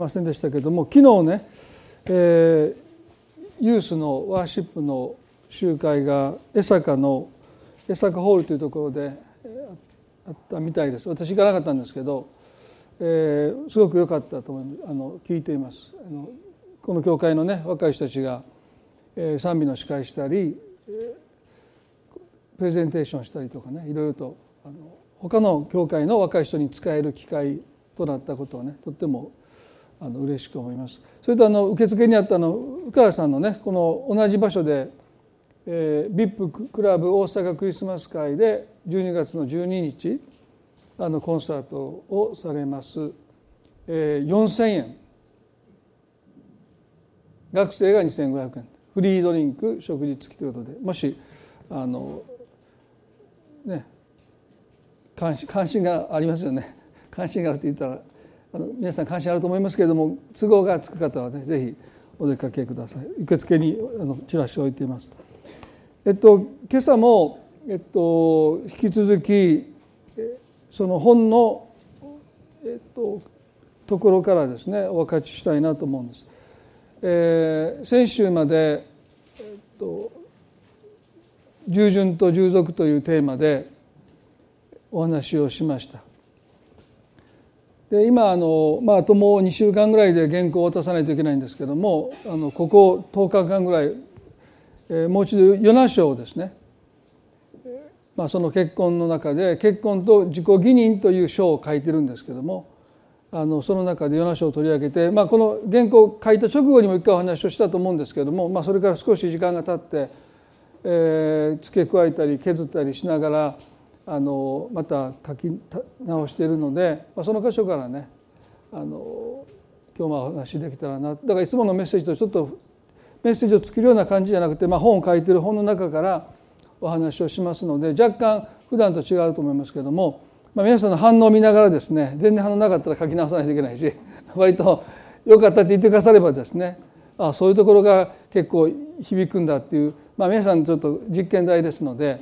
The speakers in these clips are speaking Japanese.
ませんでしたけども昨日ね、えー、ユースのワーシップの集会が江坂の江坂ホールというところであったみたいです。私行かなかったんですけど、えー、すごく良かったと思いあの聞いています。あのこの教会のね若い人たちが、えー、賛美の司会したり、えー、プレゼンテーションしたりとかねいろいろとあの他の教会の若い人に使える機会となったことをねとってもあの嬉しく思います。それとあの受付にあったの宇川さんのねこの同じ場所で、えー、VIP クラブ大阪クリスマス会で12月の12日あのコンサートをされます、えー、4000円。学生が2500円。フリードリンク食事付きということで。もしあのね関心関心がありますよね。関心があるって言ったらあの皆さん関心あると思いますけれども都合がつく方はねぜひお出かけください。受付にあのチラシを置いています。えっと今朝もえっと引き続きその本のえっとところからですねお分かちしたいなと思うんです、えー、先週までえっと従順と従属というテーマでお話をしました。で今あの、まあ、あともう2週間ぐらいで原稿を渡さないといけないんですけどもあのここ10日間ぐらい、えー、もう一度与那章をですね、まあ、その結婚の中で結婚と自己義認という章を書いてるんですけどもあのその中で与那章を取り上げて、まあ、この原稿を書いた直後にも一回お話をしたと思うんですけども、まあ、それから少し時間が経って、えー、付け加えたり削ったりしながらあのまた書き直しているので、まあ、その箇所からねあの今日もお話できたらな。だからいつものメッセージとちょっとメッセージを作るような感じじゃなくて、まあ、本を書いてる本の中からお話をしますので若干普段と違うと思いますけども、まあ、皆さんの反応を見ながらですね全然反応なかったら書き直さないといけないし 割と良かったって言ってくださればですねあそういうところが結構響くんだっていう、まあ、皆さんちょっと実験台ですので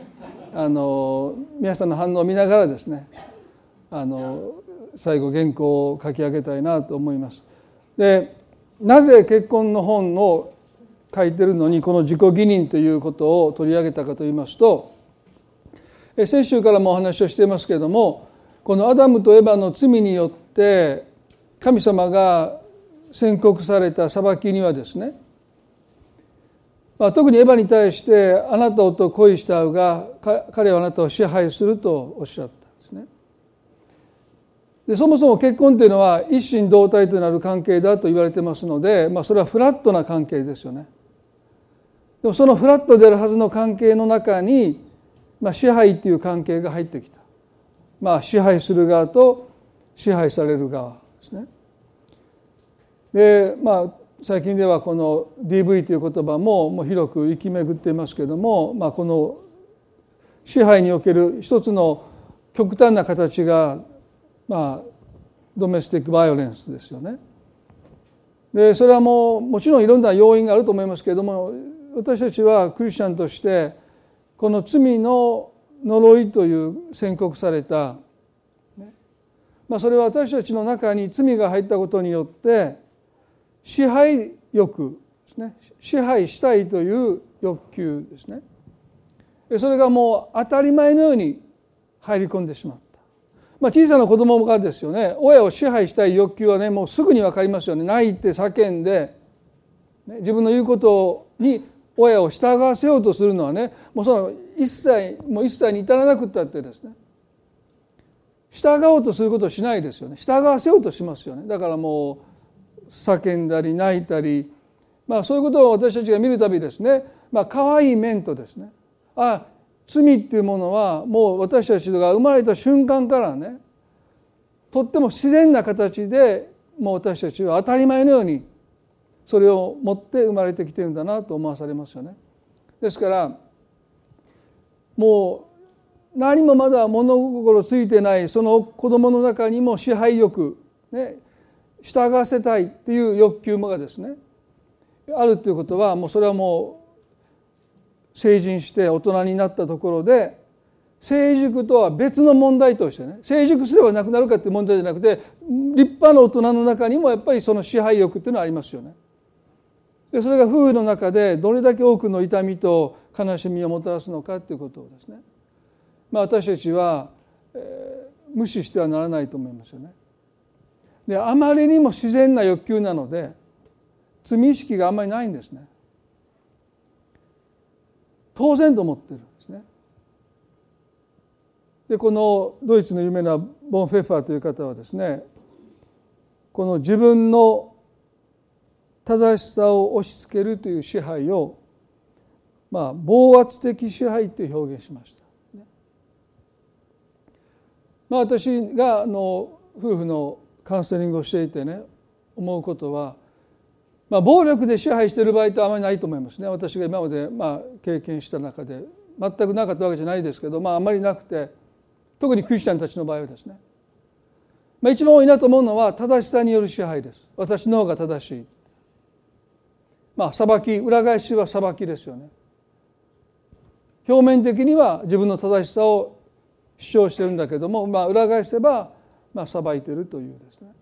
あの皆さんの反応を見ながらですねあの最後原稿を書き上げたいなと思います。でなぜ結婚の本を書いてるのにこの自己義認ということを取り上げたかと言いますと先週からもお話をしていますけれどもこのアダムとエバの罪によって神様が宣告された裁きにはですねまあ、特にエヴァに対してあなたと恋したが彼はあなたを支配するとおっしゃったんですね。でそもそも結婚というのは一心同体となる関係だと言われてますので、まあ、それはフラットな関係ですよね。でもそのフラットであるはずの関係の中に、まあ、支配という関係が入ってきた。まあ、支配する側と支配される側ですね。でまあ最近ではこの DV という言葉ももう広く行き巡っていますけれども、まあ、この支配における一つの極端な形が、まあ、ドメスティックバイオレンスですよね。でそれはもうもちろんいろんな要因があると思いますけれども私たちはクリスチャンとしてこの罪の呪いという宣告された、まあ、それは私たちの中に罪が入ったことによって支配欲ですね。支配したいという欲求ですね。それがもう当たり前のように入り込んでしまった、まあ、小さな子供がですよね親を支配したい欲求はねもうすぐに分かりますよね。泣いて叫んで、ね、自分の言うことに親を従わせようとするのはねもうその一切もう一切に至らなくったってですね。従おうとすることをしないですよね。従わせようとしますよね。だからもう叫んだり泣いたり、まあ、そういうことを私たちが見るたびですね、まあ可愛い面とですねあ罪っていうものはもう私たちが生まれた瞬間からねとっても自然な形でもう私たちは当たり前のようにそれを持って生まれてきてるんだなと思わされますよね。ですからもう何もまだ物心ついてないその子供の中にも支配欲、ね、従わせたいっていう欲求がですねあるということはもうそれはもう成人して大人になったところで成熟とは別の問題としてね成熟すればなくなるかっていう問題じゃなくて立派な大人の中にもやっぱりその支配欲っていうのはありますよね。でそれが夫婦の中でどれだけ多くの痛みと悲しみをもたらすのかっていうことをですね、まあ、私たちは、えー、無視してはならないと思いますよね。であまりにも自然な欲求なので罪意識があんまりないんですね。当然と思ってるん。ですねでこのドイツの有名なボン・フェッファーという方はですねこの自分の正しさを押し付けるという支配をまあ暴圧的支配という表現しました。まあ、私があの夫婦のカウンセリングをしていてね思うことは、まあ、暴力で支配している場合ってあまりないと思いますね。私が今までまあ経験した中で全くなかったわけじゃないですけど、まあ、あまりなくて特にクリスチャンたちの場合はですね、まあ、一番多いなと思うのは正しさによる支配です。私の方が正しい。まあ裁き裏返しは裁きですよね。表面的には自分の正しさを主張してるんだけども、まあ、裏返せばまあ裁いてるというですね。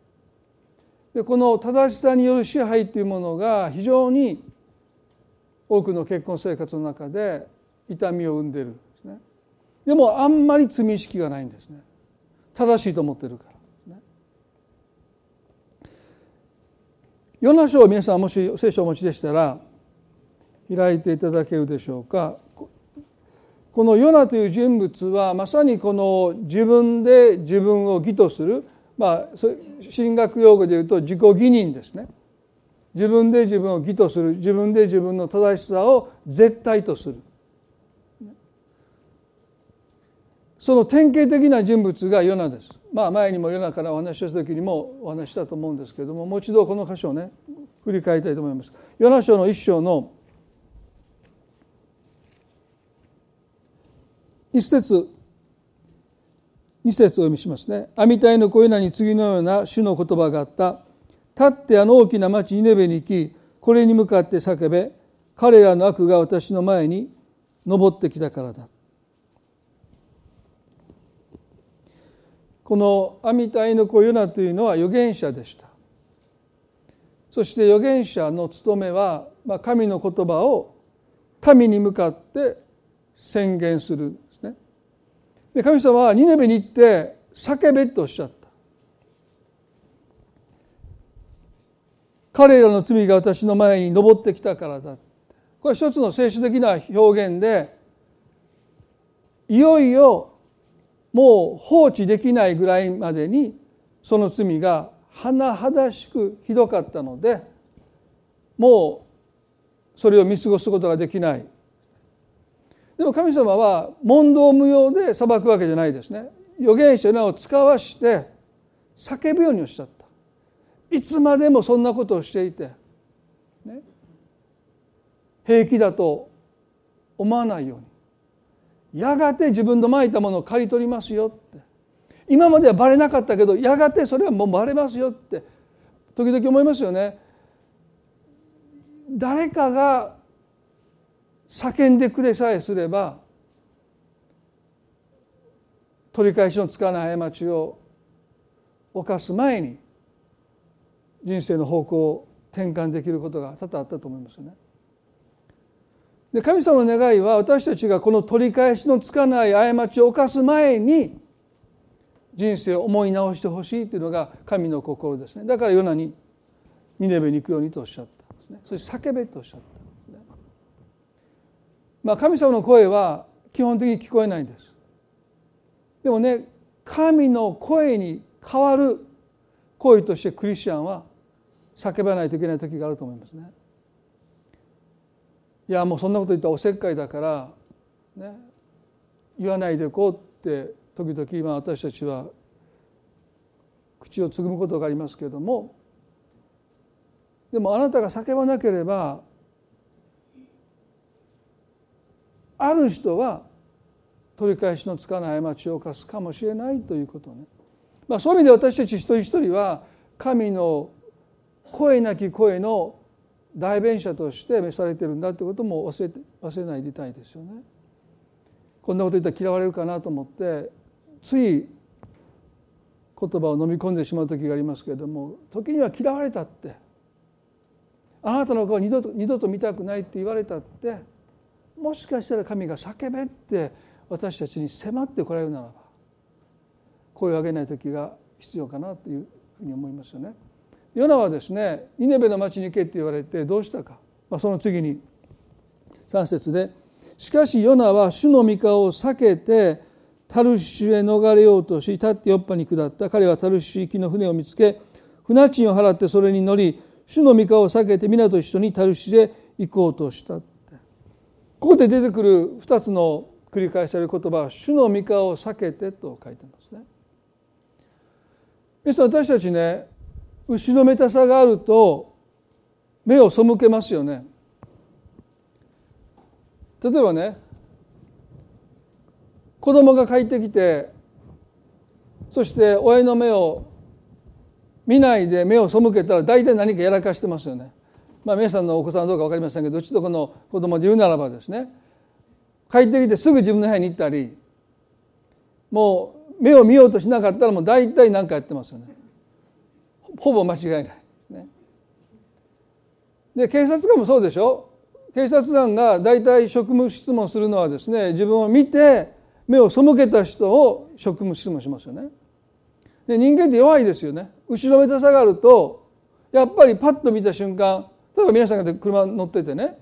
でこの正しさによる支配というものが非常に多くの結婚生活の中で痛みを生んでいるでもあんまり罪意識がないんですね。正しいと思ってるからね。ヨナ書を皆さんもし聖書をお持ちでしたら開いていただけるでしょうか。このヨナという人物はまさにこの自分で自分を義とするまあ神学用語で言うと自己義認ですね自分で自分を義とする自分で自分の正しさを絶対とするその典型的な人物がヨナです。まあ前にもヨナからお話しした時にもお話したと思うんですけれどももう一度この箇所をね振り返りたいと思います。ヨナ書の一章の一節二節を読みしますね。アミタイの小ヨナに次のような主の言葉があった。立ってあの大きな町ニネベに行きこれに向かって叫べ彼らの悪が私の前に登ってきたからだ。この阿弥陀の子ユナというのは預言者でしたそして預言者の務めは、まあ、神の言葉を神に向かって宣言するで神様はニネベに行って叫べとおっしゃった。彼らの罪が私の前に上ってきたからだ。これは一つの聖書的な表現でいよいよもう放置できないぐらいまでにその罪が甚だしくひどかったのでもうそれを見過ごすことができない。でも神様は問答無用で裁くわけじゃないですね。預言者を使わして叫ぶようにおっしゃった。いつまでもそんなことをしていて、ね、平気だと思わないように。やがて自分のまいたものを刈り取りますよって。今まではバレなかったけどやがてそれはもうバレますよって。時々思いますよね。誰かが叫んでくれさえすれば取り返しのつかない過ちを犯す前に人生の方向を転換できることが多々あったと思いますよね。で神様の願いは私たちがこの取り返しのつかない過ちを犯す前に人生を思い直してほしいというのが神の心ですね。だからヨナにニネベに行くようにとおっしゃったんですね。そして叫べとおっしゃった。まあ神様の声は基本的に聞こえないんです。でもね神の声に変わる声としてクリスチャンは叫ばないといけない時があると思いますね。いやもうそんなこと言ったらおせっかいだから、ね、言わないでこうって時々今私たちは口をつぐむことがありますけれどもでもあなたが叫ばなければある人は取り返しのつかない過ちを犯すかもしれないということね、まあ、そういう意味で私たち一人一人は神の声なき声の代弁者として召されてるんだということも忘れ忘れないでいたいですよね。こんなこと言ったら嫌われるかなと思ってつい言葉を飲み込んでしまう時がありますけれども時には嫌われたって。あなたの顔二度と二度と見たくないって言われたって。もしかしたら神が叫べって私たちに迫ってこられるならば声を上げない時が必要かなというふうに思いますよね。ヨナはですねニネベの町に行けって言われてどうしたか、まあ、その次に3節で「しかしヨナは主の御顔を避けてタルシュへ逃れようとし立ってヨッパに下った。彼はタルシュ行きの船を見つけ船賃を払ってそれに乗り主の御顔を避けて皆と一緒にタルシュへ行こうとした」ここで出てくる2つの繰り返される言葉は「主の御顔を避けて」と書いてますね。私たちね後ろめたさがあると目を背けますよね。例えばね子供が帰ってきてそして親の目を見ないで目を背けたら大体何かやらかしてますよね。まあ皆さんのお子さんはどうか分かりませんけどうちとこの子供で言うならばですね帰ってきてすぐ自分の部屋に行ったりもう目を見ようとしなかったらもう大体何かやってますよね。ほぼ間違いないですね。で警察官もそうでしょ？警察官が大体職務質問するのはですね自分を見て目を背けた人を職務質問しますよね。で人間って弱いですよね。後ろめたさがあるとやっぱりパッと見た瞬間例えば皆さんが車乗っててね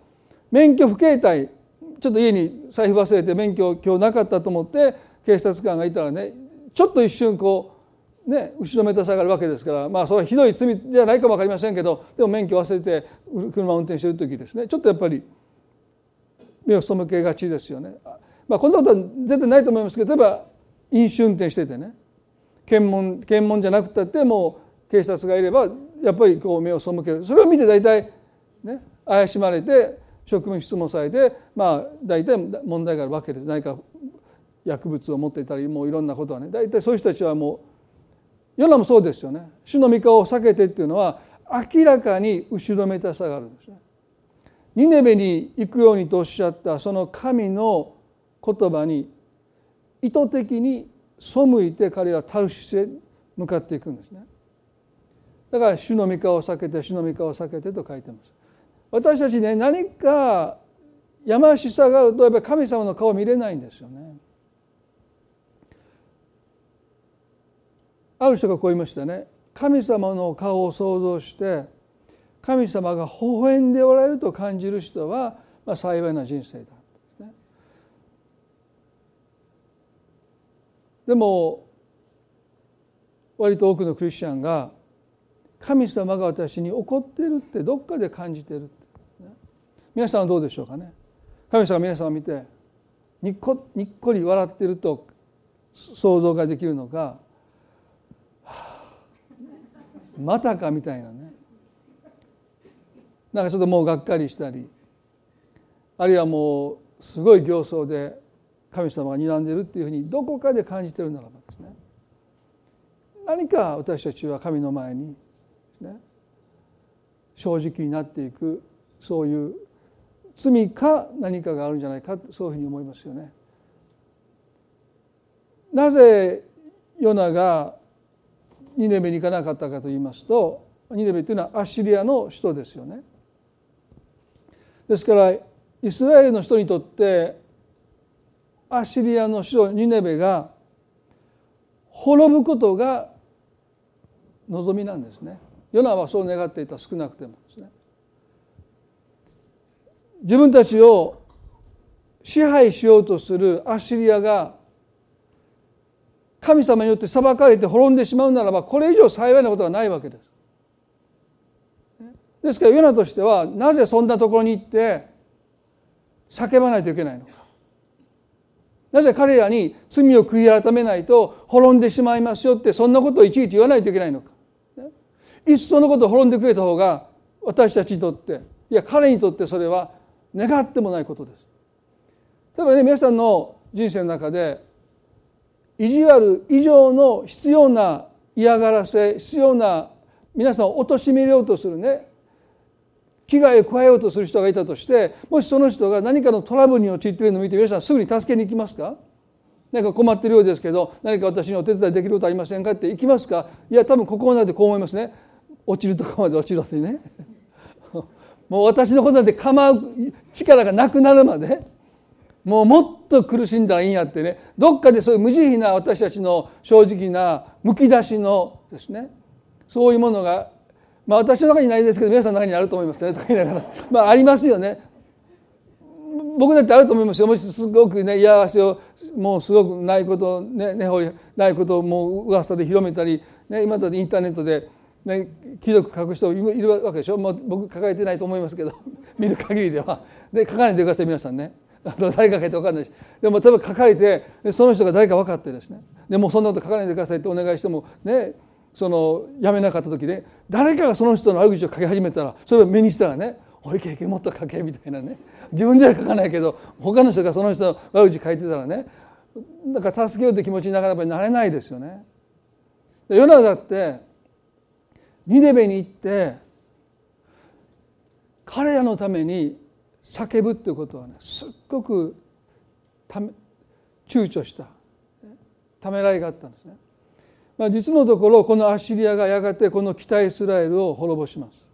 免許不携帯ちょっと家に財布忘れて免許今日なかったと思って警察官がいたらねちょっと一瞬こうね後ろめたさがあるわけですからまあそれはひどい罪じゃないかも分かりませんけどでも免許忘れて車を運転してる時ですねちょっとやっぱり目を背けがちですよね。まあ、こんなことは絶対ないと思いますけど例えば飲酒運転しててね検問検問じゃなくたってもう警察がいればやっぱりこう目を背けるそれを見て大体ね怪しまれて職務質問されてまあ大体問題があるわけで何か薬物を持っていたりもういろんなことはね大体そういう人たちはもう世のもそうですよね主の御顔を避けてっていうのは明らかに後ろめたさがあるんですね。ニネベに行くようにとおっしゃったその神の言葉に意図的に背いて彼はタルシへ向かっていくんですね。だから主の御顔を避けて主の御顔を避けてと書いてます。私たちね何か山しさがあるとやっぱり神様の顔見れないんですよね。ある人がこう言いましたね。神様の顔を想像して神様が微笑んでおられると感じる人は、まあ、幸いな人生だ。で、ね、でも割と多くのクリスチャンが神様が私に怒ってるってどっかで感じてる皆さんはどうでしょうかね？神様皆さんを見てにっこにっこり笑ってると想像ができるのか、はあ、またかみたいなね。なんかちょっともうがっかりしたりあるいはもうすごい形相で神様が睨んでいるっていうふうにどこかで感じてるならばですね。何か私たちは神の前にですね正直になっていくそういう罪か何かがあるんじゃないかそういうふうに思いますよね。なぜヨナがニネベに行かなかったかと言いますとニネベというのはアッシリアの首都ですよね。ですからイスラエルの人にとってアッシリアの首都ニネベが滅ぶことが望みなんですね。ヨナはそう願っていた少なくても。自分たちを支配しようとするアッシリアが神様によって裁かれて滅んでしまうならばこれ以上幸いなことはないわけです。ですからヨナとしてはなぜそんなところに行って叫ばないといけないのか。なぜ彼らに罪を悔い改めないと滅んでしまいますよってそんなことをいちいち言わないといけないのか。いっそのことを滅んでくれた方が私たちにとっていや彼にとってそれは願ってもないことです。例えばね皆さんの人生の中で意地悪以上の必要な嫌がらせ必要な皆さんを貶めようとするね危害を加えようとする人がいたとしてもしその人が何かのトラブルに陥っているのを見て皆さんすぐに助けに行きますか？何か困っているようですけど何か私にお手伝いできることありませんか？って行きますか？いや多分ここまでこう思いますね。落ちるとこまで落ちろってね。もう私のことなんて構う力がなくなるまでもうもっと苦しんだらいいんやってね。どっかでそういう無慈悲な私たちの正直なむき出しのですね。そういうものがまあ私の中にないですけど皆さんの中にあると思いますね。とか言いながら。まあありますよね。僕だってあると思いますよ。もしすごくね嫌がしをもうすごくないことね根掘りないことをもう噂で広めたり、ね、今だってインターネットで、ね、貴族書く人いるわけでしょ？もう僕書かれてないと思いますけど 見る限りでは。で書かないでください皆さんね。誰か書いて分かんないし。でも例えば書かれてその人が誰か分かってですね。でもそんなこと書かないでくださいってお願いしてもねそのやめなかった時ね誰かがその人の悪口を書き始めたらそれを目にしたらねおい経験もっと書けみたいなね。自分では書かないけど他の人がその人の悪口書いてたらねだか助けようという気持ちになかなかなれないですよね。ヨナだってニネベに行って彼らのために叫ぶっていうことはねすっごくため躊躇したためらいがあったんですね。まあ、実のところこのアッシリアがやがてこの北イスラエルを滅ぼします。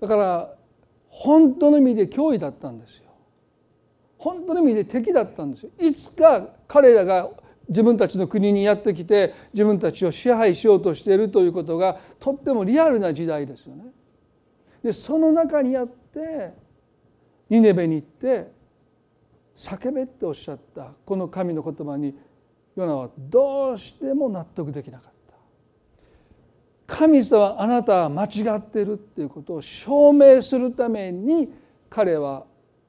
だから本当の意味で脅威だったんですよ本当の意味で敵だったんですよいつか彼らが自分たちの国にやってきて自分たちを支配しようとしているということがとってもリアルな時代ですよね。でその中にあってニネベに行って叫べっておっしゃったこの神の言葉にヨナはどうしても納得できなかった。神様あなたは間違っているっていうことを証明するために彼は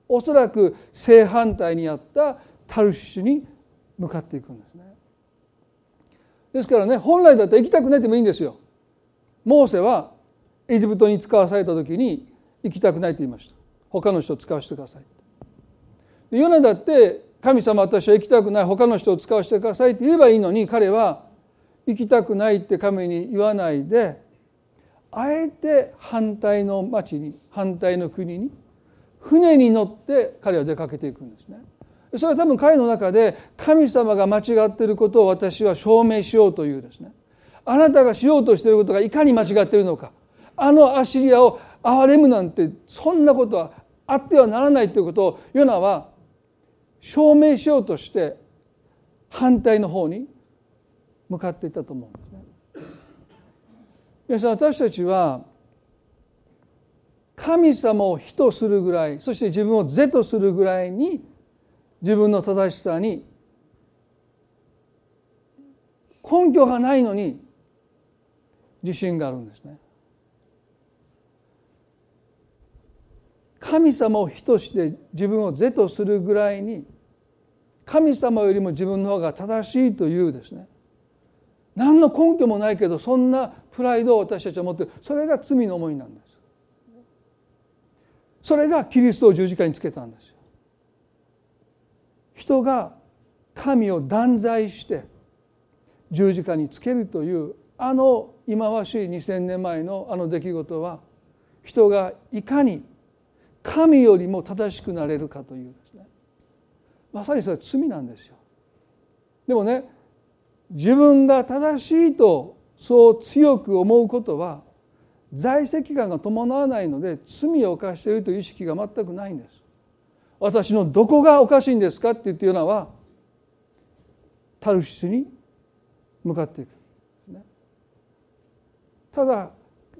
おそらく正反対にあったタルシュに向かっていくんですね。ですからね本来だったら行きたくないでもいいんですよ。モーセはエジプトに使わされた時に行きたくないと言いました。他の人を使わせてください。ヨナだって神様私は行きたくない他の人を使わせてくださいって言えばいいのに彼は行きたくないって神に言わないであえて反対の町に反対の国に船に乗って彼は出かけていくんですね。それは多分彼の中で神様が間違っていることを私は証明しようというですねあなたがしようとしていることがいかに間違っているのかあのアシリアを憐れむなんてそんなことはあってはならないということをヨナは証明しようとして反対の方に向かっていったと思うんですね。皆さん私たちは神様を非とするぐらいそして自分を是とするぐらいに自分の正しさに根拠がないのに自信があるんですね。神様を非として自分を是とするぐらいに神様よりも自分の方が正しいというですね。何の根拠もないけどそんなプライドを私たちは持ってるそれが罪の思いなんです。それがキリストを十字架につけたんですよ。人が神を断罪して十字架につけるというあの忌まわしい2,000年前のあの出来事は人がいかに神よりも正しくなれるかというですねまさにそれは罪なんですよ。でもね自分が正しいとそう強く思うことは在籍感が伴わないので罪を犯しているという意識が全くないんです。私のどこがおかしいんですかって言っていうのはタルシスに向かっていく。ただ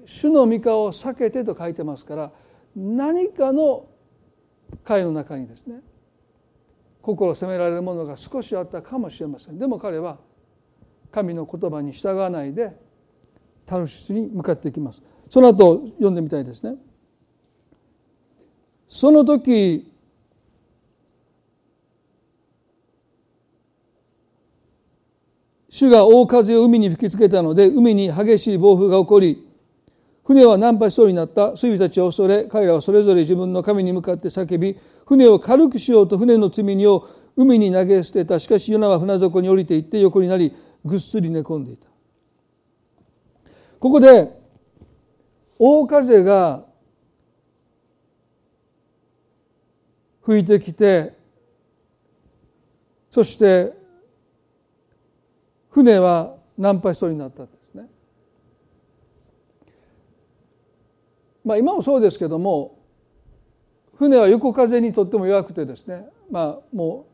主の御顔を避けてと書いてますから何かの彼の中にですね心を責められるものが少しあったかもしれません。でも彼は神の言葉に従わないでタルシスに向かっていきます。その後読んでみたいですね。その時主が大風を海に吹きつけたので海に激しい暴風が起こり船は難破しそうになった。水人たちを恐れ彼らはそれぞれ自分の神に向かって叫び船を軽くしようと船の積み荷を海に投げ捨てた。しかしヨナは船底に降りていって横になりぐっすり寝込んでいた。ここで大風が吹いてきてそして船は難破しそうになったんですね。まあ今もそうですけども船は横風にとっても弱くてですねまあも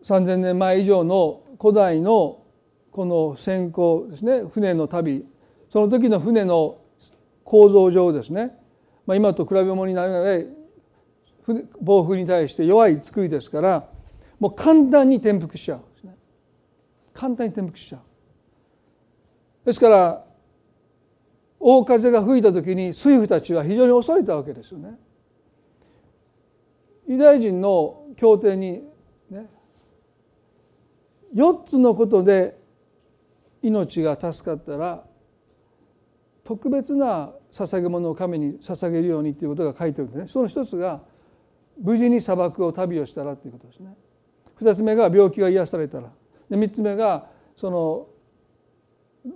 う3,000年前以上の古代のこの先行ですね船の旅その時の船の構造上ですね、まあ、今と比べ物になるので暴風に対して弱い作りですからもう簡単に転覆しちゃう簡単に転覆しちゃう。ですから大風が吹いた時に水夫たちは非常に恐れたわけですよね。ユダヤ人の経典にね4つのことで命が助かったら特別な捧げ物を神に捧げるようにということが書いてるんですね。その一つが無事に砂漠を旅をしたらということですね。二つ目が病気が癒されたら。で3つ目がその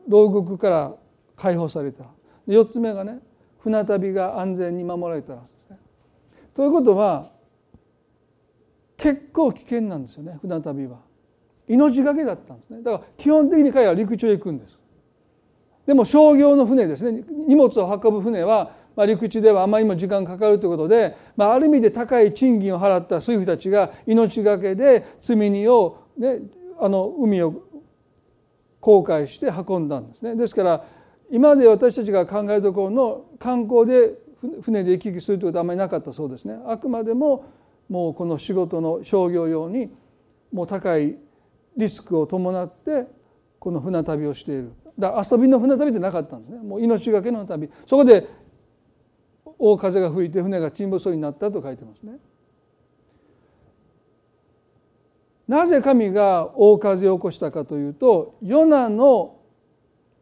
牢獄から解放された。ら4つ目がね船旅が安全に守られた。ら、ということは結構危険なんですよね船旅は。命がけだったんですね。だから基本的に彼は陸地へ行くんです。でも商業の船ですね。荷物を運ぶ船はまあ、陸地ではあまりにも時間かかるということで、まあ、ある意味で高い賃金を払った水夫たちが命がけで積み荷を、ね、あの海を航海して運んだんですね。ですから今まで私たちが考えるところの観光で船で行き来するということはあまりなかったそうですね。あくまでももうこの仕事の商業用にもう高いリスクを伴ってこの船旅をしている。だ遊びの船旅ってなかったんですね。もう命がけの旅。そこで大風が吹いて船が沈没そうになったと書いてますね。なぜ神が大風を起こしたかというとヨナの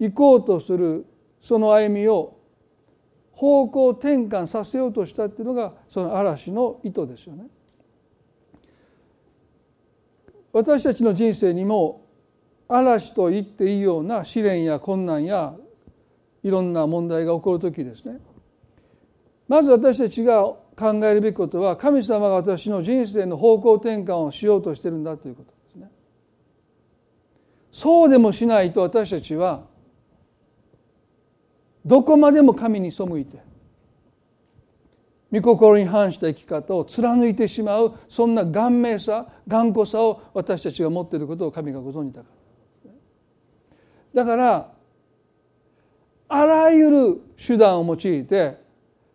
行こうとするその歩みを方向転換させようとしたっていうのがその嵐の意図ですよね。私たちの人生にも嵐と言っていいような試練や困難やいろんな問題が起こる時ですねまず私たちが考えるべきことは神様が私の人生の方向転換をしようとしてるんだということですね。そうでもしないと私たちはどこまでも神に背いて御心に反した生き方を貫いてしまうそんな顔面さ頑固さを私たちが持っていることを神がご存じだからだからあらゆる手段を用いて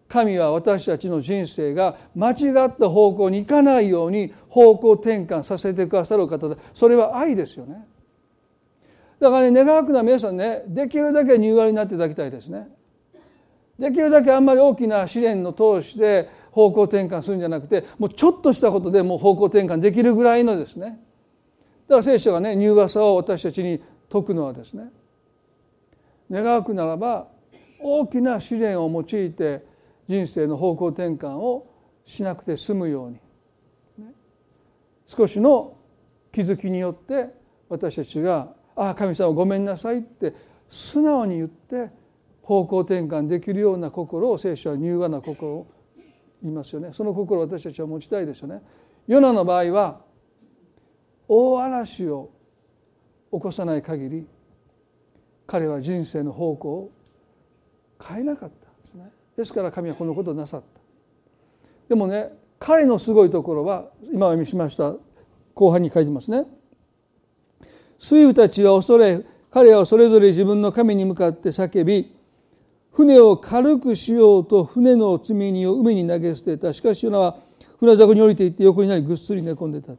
神は私たちの人生が間違った方向に行かないように方向転換させてくださる方でそれは愛ですよね。だからね願わくな皆さんねできるだけ柔和になっていただきたいですね。できるだけあんまり大きな試練の通して方向転換するんじゃなくてもうちょっとしたことでもう方向転換できるぐらいのですね。だから聖書がね柔和さを私たちに説くのはですね願わくならば大きな試練を用いて人生の方向転換をしなくて済むように、少しの気づきによって私たちが「ああ神様ごめんなさい」って素直に言って方向転換できるような心を聖書は柔和な心を言いますよね。その心を私たちは持ちたいですよね。ヨナの場合は大嵐を起こさない限り彼は人生の方向を変えなかった。ですから神はこのことをなさった。でもね彼のすごいところは今お読みしました後半に書いてますね水夫たちは恐れ彼はそれぞれ自分の神に向かって叫び船を軽くしようと船の積み荷を海に投げ捨てた。しかしヨナは船底に降りていって横になりぐっすり寝込んでた。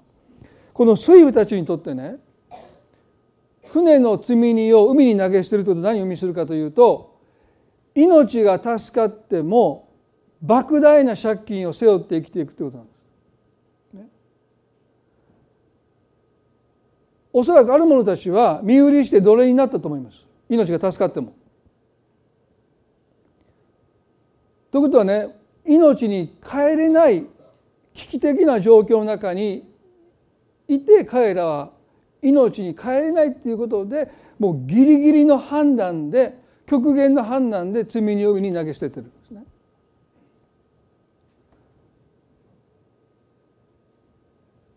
この水夫たちにとってね船の積み荷を海に投げ捨てること何を意味するかというと命が助かっても莫大な借金を背負って生きていくということなんです。ね、おそらくある者たちは身売りして奴隷になったと思います命が助かっても。ということはね命に帰れない危機的な状況の中にいて彼らは命に帰れないっていうことでもうギリギリの判断で極限の判断で罪に帯に投げ捨ててるんですね。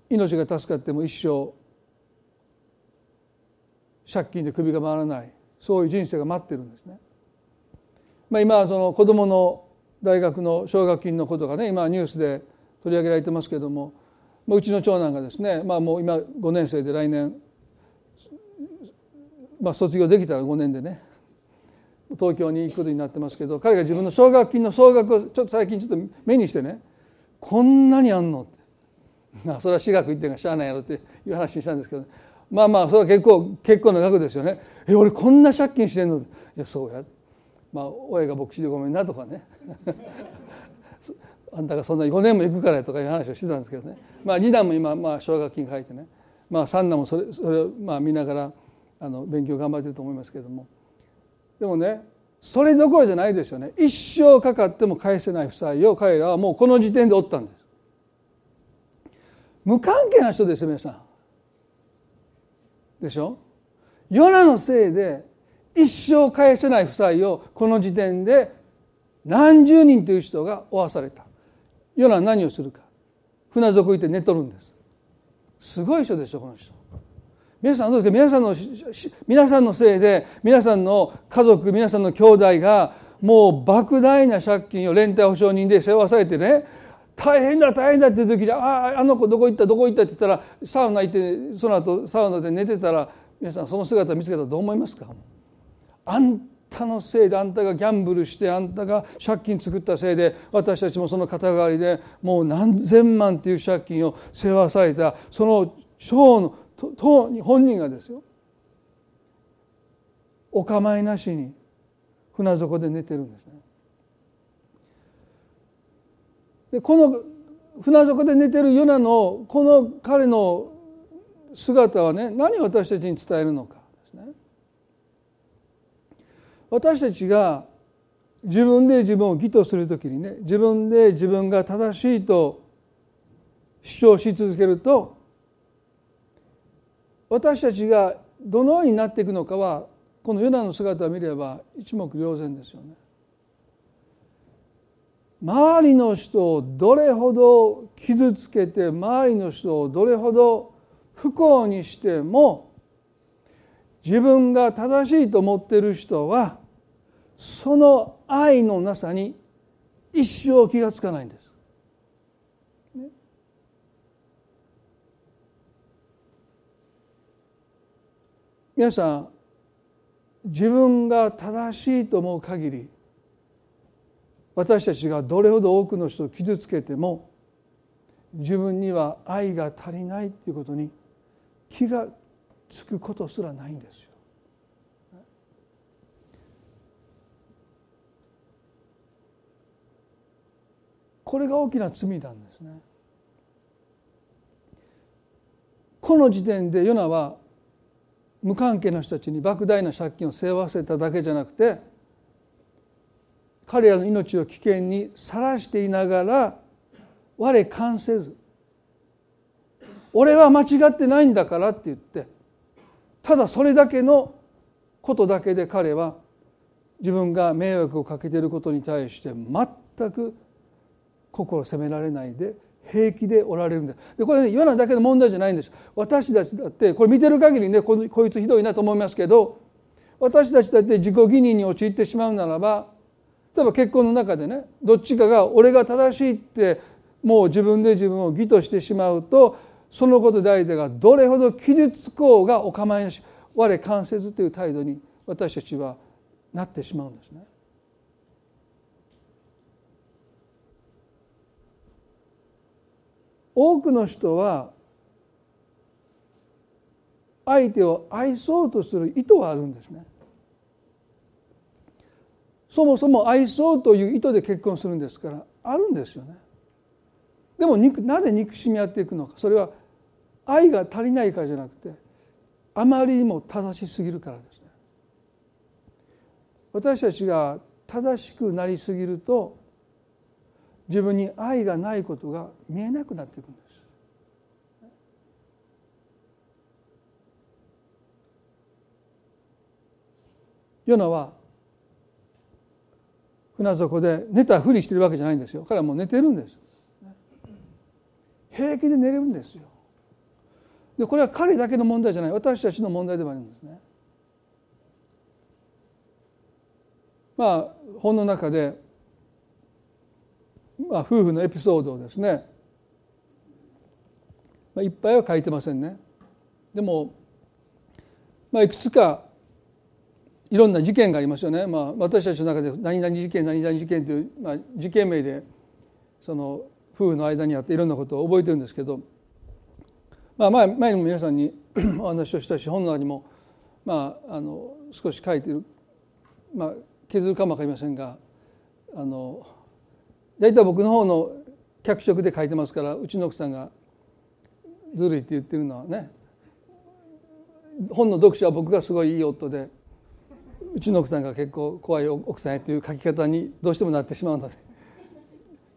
命が助かっても一生借金で首が回らないそういう人生が待ってるんですね。まあ、今その子どもの大学の奨学金のことがね今ニュースで取り上げられてますけれどもうちの長男がですね、まあ、もう今5年生で来年、まあ、卒業できたら5年でね東京に行くことになってますけど彼が自分の奨学金の総額をちょっと最近ちょっと目にしてねこんなにあんのって。ま あそれは私学行ってんがしゃあないやろっていう話にしたんですけどまあまあそれは結構結構な額ですよね。え俺こんな借金してんのいやそうや。まあ親が牧師でごめんなとかね。あんたがそんなに5年も行くからとかいう話をしてたんですけどね。まあ次男も今まあ奨学金書いてね。まあ三男もそれそれをまあ見ながらあの勉強頑張ってると思いますけれども。でもねそれどころじゃないですよね。一生かかっても返せない負債を彼らはもうこの時点で負ったんです。無関係な人ですよ皆さん。でしょ？ヨナのせいで一生返せない負債をこの時点で何十人という人が負わされた。ヨナは何をするか。船底行って寝とるんです。すごい人でしょこの人。皆さんどうですか。皆さんの皆さんのせいで皆さんの家族皆さんの兄弟がもう莫大な借金を連帯保証人で背負わされてね大変だ大変だっていう時に「あああの子どこ行ったどこ行った」って言ったらサウナ行ってその後サウナで寝てたら皆さんその姿見つけたらどう思いますか？あんたのせいであんたがギャンブルしてあんたが借金作ったせいで私たちもその肩代わりでもう何千万っていう借金を背負わされたその小の本人がですよお構いなしに船底で寝てるんですね。でこの船底で寝てるヨナのこの彼の姿はね何を私たちに伝えるのかですね。私たちが自分で自分を義とする時にね自分で自分が正しいと主張し続けると私たちがどのようになっていくのかはこのヨナの姿を見れば一目瞭然ですよね。周りの人をどれほど傷つけて周りの人をどれほど不幸にしても自分が正しいと思っている人はその愛のなさに一生気がつかないんです。皆さん自分が正しいと思う限り私たちがどれほど多くの人を傷つけても自分には愛が足りないということに気がつくことすらないんですよ。これが大きな罪なんですね。この時点でヨナは無関係な人たちに莫大な借金を背負わせただけじゃなくて彼らの命を危険にさらしていながら我関せず俺は間違ってないんだからって言ってただそれだけのことだけで彼は自分が迷惑をかけていることに対して全く心を責められないで平気でおられるんだでこれねヨナだけの問題じゃないんです私たちだってこれ見てる限りねここいつひどいなと思いますけど私たちだって自己義認に陥ってしまうならば例えば結婚の中でねどっちかが俺が正しいってもう自分で自分を義としてしまうとそのことで相手がどれほど傷つこうがお構いなし我関せずという態度に私たちはなってしまうんですね。多くの人は相手を愛そうとする意図があるんですね。そもそも愛そうという意図で結婚するんですからあるんですよね。でもなぜ憎しみ合っていくのかそれは愛が足りないからじゃなくてあまりにも正しすぎるからですね。私たちが正しくなりすぎると自分に愛がないことが見えなくなっていくんです。ヨナは船底で寝たふりしてるわけじゃないんですよ。彼はもう寝てるんです。平気で寝れるんですよ。でこれは彼だけの問題じゃない。私たちの問題でもあるんですね。まあ本の中で、まあ、夫婦のエピソードをですね、まあ、いっぱいは書いてませんね。でも、まあ、いくつかいろんな事件がありますよね、まあ、私たちの中で何々事件何々事件という、まあ、事件名でその夫婦の間にあっていろんなことを覚えてるんですけど、まあ、前前にも皆さんに お話をしたし本の中にも、まあ、あの少し書いてる、まあ、削るかも分かりませんがあの大体僕の方の脚色で書いてますからうちの奥さんがずるいって言ってるのはね本の読者は僕がすごいいい夫でうちの奥さんが結構怖い奥さんやっていう書き方にどうしてもなってしまうので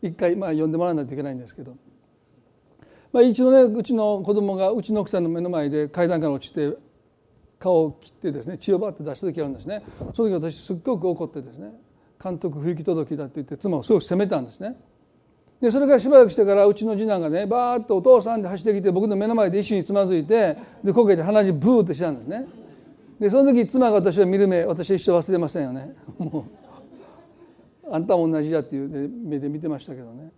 一回まあ読んでもらわないといけないんですけど、まあ、一度ねうちの子供がうちの奥さんの目の前で階段から落ちて顔を切ってですね血をバッて出した時があるんですね。その時私すっごく怒ってですね監督不行き届きだって言って妻をすごく責めたんですね。でそれからしばらくしてからうちの次男がねバーッとお父さんで走ってきて僕の目の前で石につまずいてでこけて鼻血ブーってしたんですね。でその時妻が私を見る目私は一生忘れませんよね。もうあんたも同じだっていう目で見てましたけどね。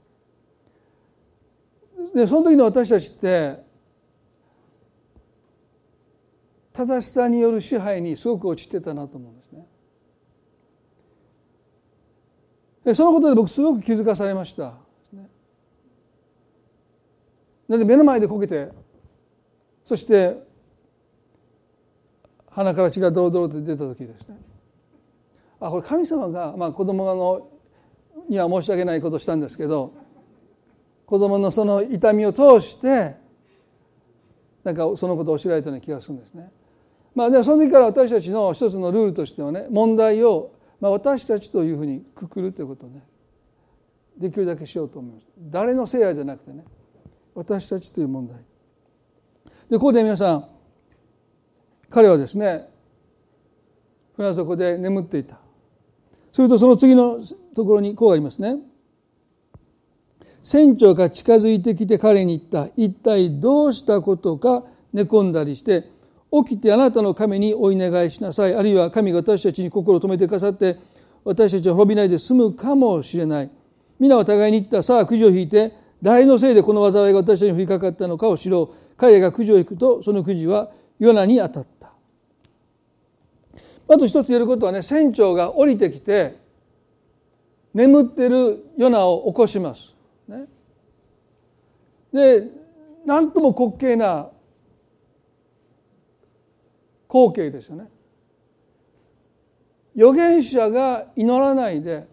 でその時の私たちって正しさによる支配にすごく落ちてたなと思うんですね。でそのことで僕すごく気づかされました。なんで目の前でこけてそして鼻から血がドロドロと出た時ですねあこれ神様が、まあ、子供のには申し訳ないことしたんですけど子供のその痛みを通してなんかそのことを教えられたような気がするんですね。まあ、でその時から私たちの一つのルールとしてはね問題を、まあ、私たちというふうにくくるということをね。できるだけしようと思います。誰のせいやじゃなくてね。私たちという問題。でここで皆さん彼はですね船底で眠っていた。するとその次のところにこうありますね。船長が近づいてきて彼に言った。一体どうしたことか寝込んだりして起きてあなたの神にお願いしなさい。あるいは神が私たちに心を止めてくださって私たちは滅びないで済むかもしれない。皆は互いに言った。さあくじを引いて誰のせいでこの災いが私たちに降りかかったのかを知ろう。彼がくじを引くとそのくじはヨナに当たった。まず一つ言えることはね船長が降りてきて眠ってるヨナを起こします。ね、で何とも滑稽な光景ですよね。預言者が祈らないで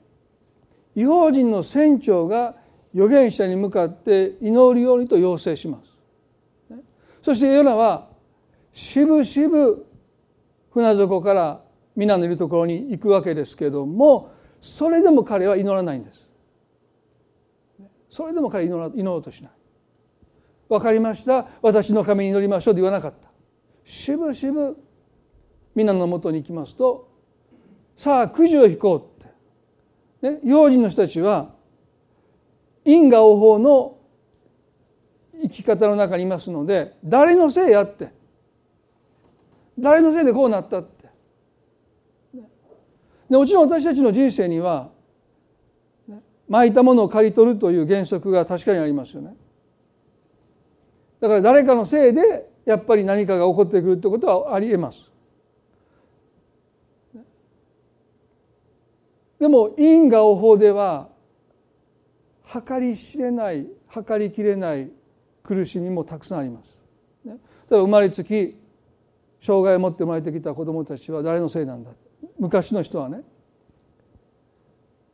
違法人の船長が預言者に向かって祈るようにと要請します。そしてヨナはしぶしぶ船底から皆のいるところに行くわけですけどもそれでも彼は祈らないんです。それでも彼は祈ろうとしない。分かりました私の神に祈りましょうと言わなかった。しぶしぶ皆のもとに行きますとさあくじを引こうって、ね、幼児の人たちは因果応報の生き方の中にいますので誰のせいやって。誰のせいでこうなったって。でもちろん私たちの人生には巻いたものを刈り取るという原則が確かにありますよね。だから誰かのせいでやっぱり何かが起こってくるってことはありえます。でも因果応報では計り知れない計りきれない苦しみもたくさんあります。ね、例えば生まれつき障害を持って生まれてきた子どもたちは誰のせいなんだ。昔の人はね。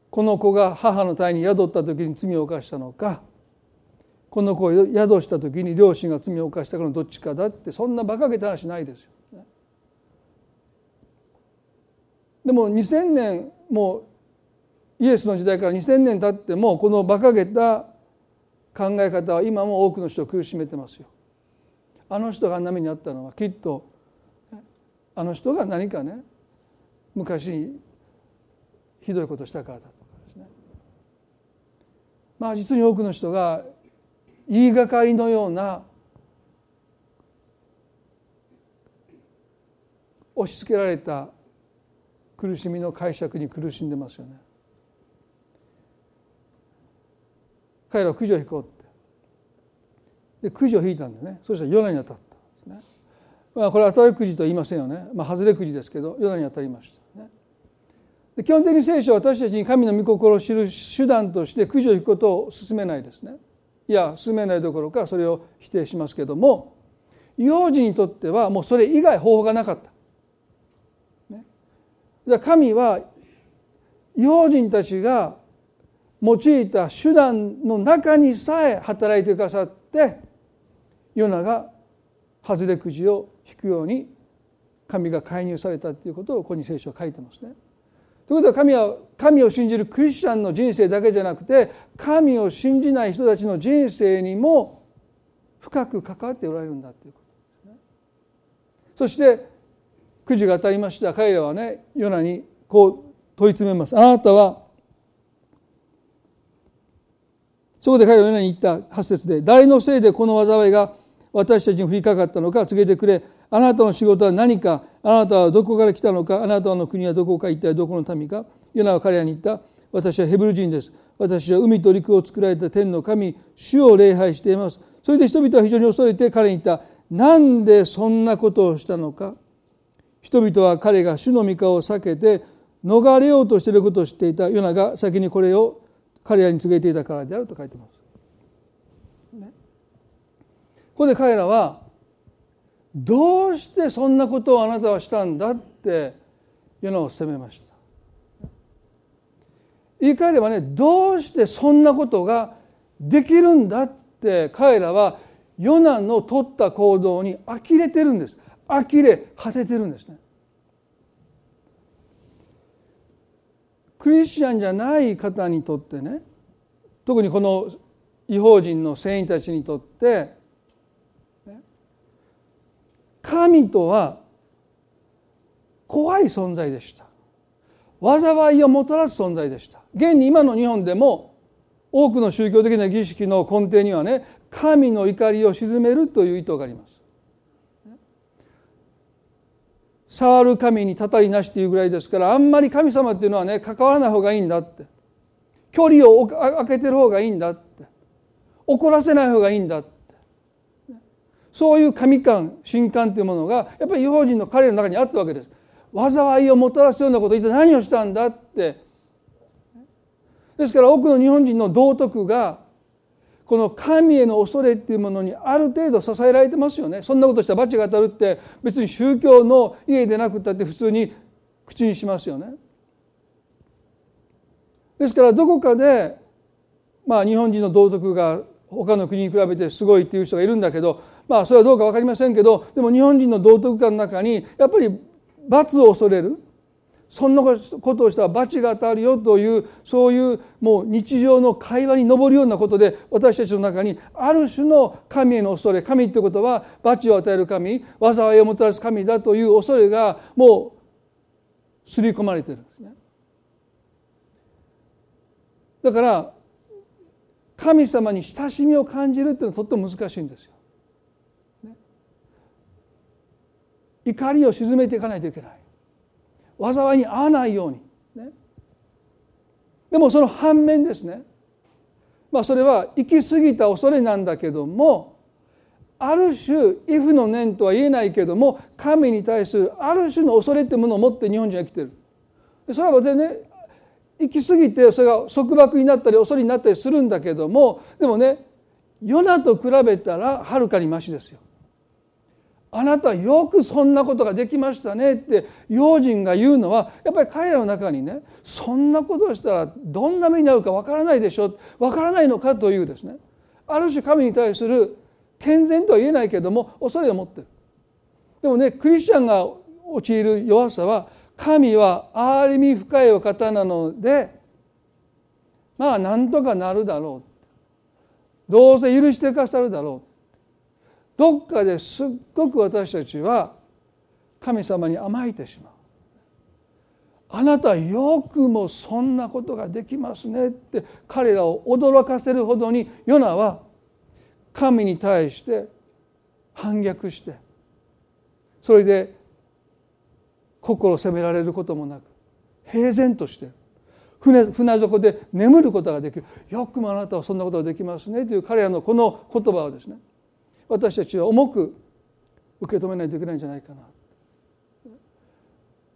この子が母の体に宿った時に罪を犯したのか。この子を宿した時に両親が罪を犯したかのどっちかだってそんな馬鹿げた話ないですよ。でも2000年もうイエスの時代から2,000年経ってもこの馬鹿げた考え方は今も多くの人を苦しめてますよ。あの人があんな目にあったのはきっとあの人が何かね昔ひどいことしたからだとかですねまあ実に多くの人が言いがかりのような押し付けられた苦しみの解釈に苦しんでますよね。彼らはくじを引こうってでくじを引いたんでねそしたらヨナに当たったんですね。まあこれ当たりくじと言いませんよね。まあ外れくじですけどヨナに当たりました。ね、で基本的に聖書は私たちに神の御心を知る手段としてくじを引くことを進めないですね。いや進めないどころかそれを否定しますけども幼児にとってはもうそれ以外方法がなかった。神は用心たちが用いた手段の中にさえ働いてくださってヨナが外れくじを引くように神が介入されたということをここに聖書は書いてますね。ということは神は神を信じるクリスチャンの人生だけじゃなくて神を信じない人たちの人生にも深く関わっておられるんだということですね。そしてくじが当たりました彼らはねヨナにこう問い詰めますあなたはそこで彼はヨナに言った8節で誰のせいでこの災いが私たちに降りかかったのか告げてくれ。あなたの仕事は何かあなたはどこから来たのかあなたの国はどこか一体どこの民か。ヨナは彼らに言った。私はヘブル人です。私は海と陸を作られた天の神主を礼拝しています。それで人々は非常に恐れて彼に言った。なんでそんなことをしたのか。人々は彼が主の御顔を避けて逃れようとしていることを知っていた。ヨナが先にこれを彼らに告げていたからであると書いてます。ね、ここで彼らはどうしてそんなことをあなたはしたんだってヨナを責めました。言い換えればねどうしてそんなことができるんだって彼らはヨナの取った行動に呆れてるんです。呆れ果ててるんですね。クリスチャンじゃない方にとってね特にこの違法人の聖員たちにとって神とは怖い存在でした。災いをもたらす存在でした。現に今の日本でも多くの宗教的な儀式の根底にはね神の怒りを鎮めるという意図があります。触る神にたたりなしというぐらいですからあんまり神様っていうのはね関わらない方がいいんだって。距離を空けてる方がいいんだって。怒らせない方がいいんだって。そういう神感神感というものがやっぱり違法人の彼の中にあったわけです。災いをもたらすようなことを言って何をしたんだって。ですから多くの日本人の道徳がこの神への恐れっていうものにある程度支えられてますよねそんなことしたら罰が当たるって別に宗教の家でなくったって普通に口にしますよね。ですからどこかでまあ日本人の道徳が他の国に比べてすごいっていう人がいるんだけどまあそれはどうか分かりませんけどでも日本人の道徳観の中にやっぱり罰を恐れるそんなことをしたら罰が当たるよというそういうもう日常の会話に上るようなことで私たちの中にある種の神への恐れ神ってことは罰を与える神災いをもたらす神だという恐れがもう刷り込まれてるんですね。だから神様に親しみを感じるっていうのはとっても難しいんですよ。怒りを鎮めていかないといけない。災いに遭わないように、ね、でもその反面ですね。まあそれは行き過ぎた恐れなんだけどもある種イフの念とは言えないけども神に対するある種の恐れっていうものを持って日本人は生きてる。それは全然ね行き過ぎてそれが束縛になったり恐れになったりするんだけどもでもねヨナと比べたらはるかにましですよ。あなたよくそんなことができましたねって用心が言うのはやっぱり彼らの中にねそんなことをしたらどんな目に遭うかわからないでしょわからないのかというですね。ある種神に対する健全とは言えないけども恐れを持ってる。でもねクリスチャンが陥る弱さは神は憐れみ深いお方なのでまあなんとかなるだろう。どうせ許してくださるだろう。どっかですっごく私たちは神様に甘えてしまうあなたよくもそんなことができます。ねって彼らを驚かせるほどにヨナは神に対して反逆してそれで心を責められることもなく平然として船船底で眠ることができる。よくもあなたはそんなことができますね。という彼らのこの言葉をですね私たちは重く受け止めないといけないんじゃないかな。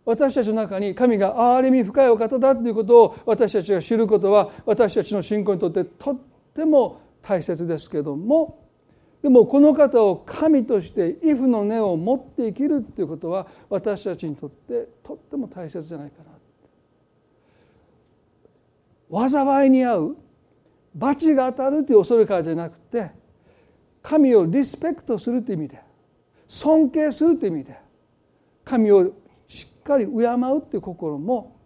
私たちの中に神が憐れみ深いお方だということを私たちが知ることは私たちの信仰にとってとっても大切ですけどもでもこの方を神として畏怖の根を持って生きるということは私たちにとってとっても大切じゃないかな。災いに遭う罰が当たるという恐れからじゃなくて神をリスペクトするという意味で尊敬するという意味で神をしっかり敬うという心も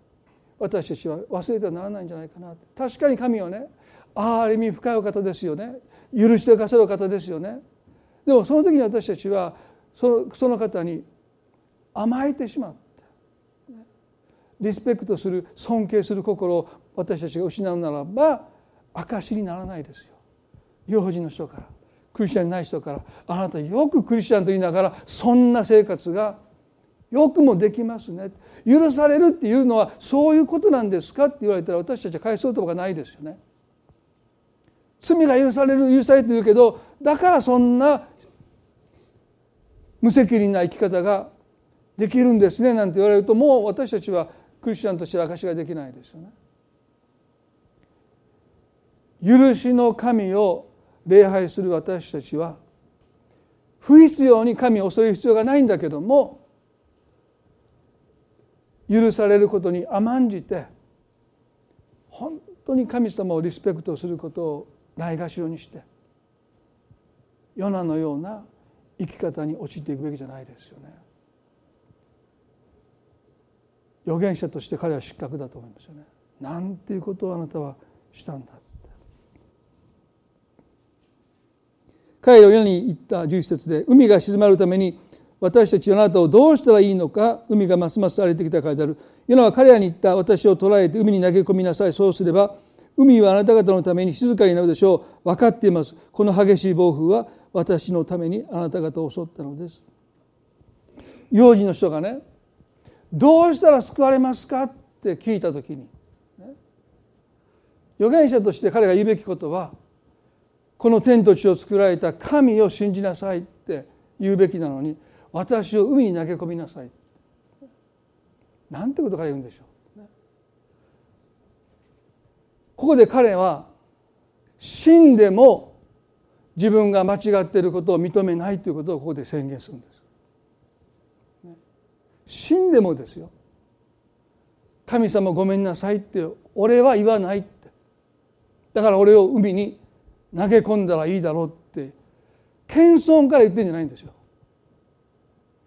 私たちは忘れてはならないんじゃないかな。確かに神はね憐れみ深いお方ですよね。許してくださるお方ですよね。でもその時に私たちはそのその方に甘えてしまってリスペクトする尊敬する心を私たちが失うならば証にならないですよ。幼児の人から。クリスチャンにない人からあなたよくクリスチャンと言いながらそんな生活がよくもできますね許されるっていうのはそういうことなんですかって言われたら私たちは返そうとかないですよね。罪が許される許されて言うけどだからそんな無責任な生き方ができるんですねなんて言われるともう私たちはクリスチャンとして証しができないですよね。許しの神を礼拝する私たちは不必要に神を恐れる必要がないんだけども許されることに甘んじて本当に神様をリスペクトすることをないがしろにしてヨナのような生き方に陥っていくべきじゃないですよね。預言者として彼は失格だと思いますよね。なんていうことをあなたはしたんだ彼らを世に言った11節で海が静まるために私たちはあなたをどうしたらいいのか海がますます荒れてきたからである。ヨナは彼らに言った私を捕らえて海に投げ込みなさい。そうすれば海はあなた方のために静かになるでしょう分かっていますこの激しい暴風は私のためにあなた方を襲ったのです。幼児の人がねどうしたら救われますかって聞いた時に、ね、預言者として彼が言うべきことはこの天と地を作られた神を信じなさいって言うべきなのに私を海に投げ込みなさい。なんてことから言うんでしょう。ここで彼は死んでも自分が間違っていることを認めないということをここで宣言するんです。死んでもですよ。神様ごめんなさいって俺は言わないって。だから俺を海に投げ込んだらいいだろうって謙遜から言ってんじゃないんですよ。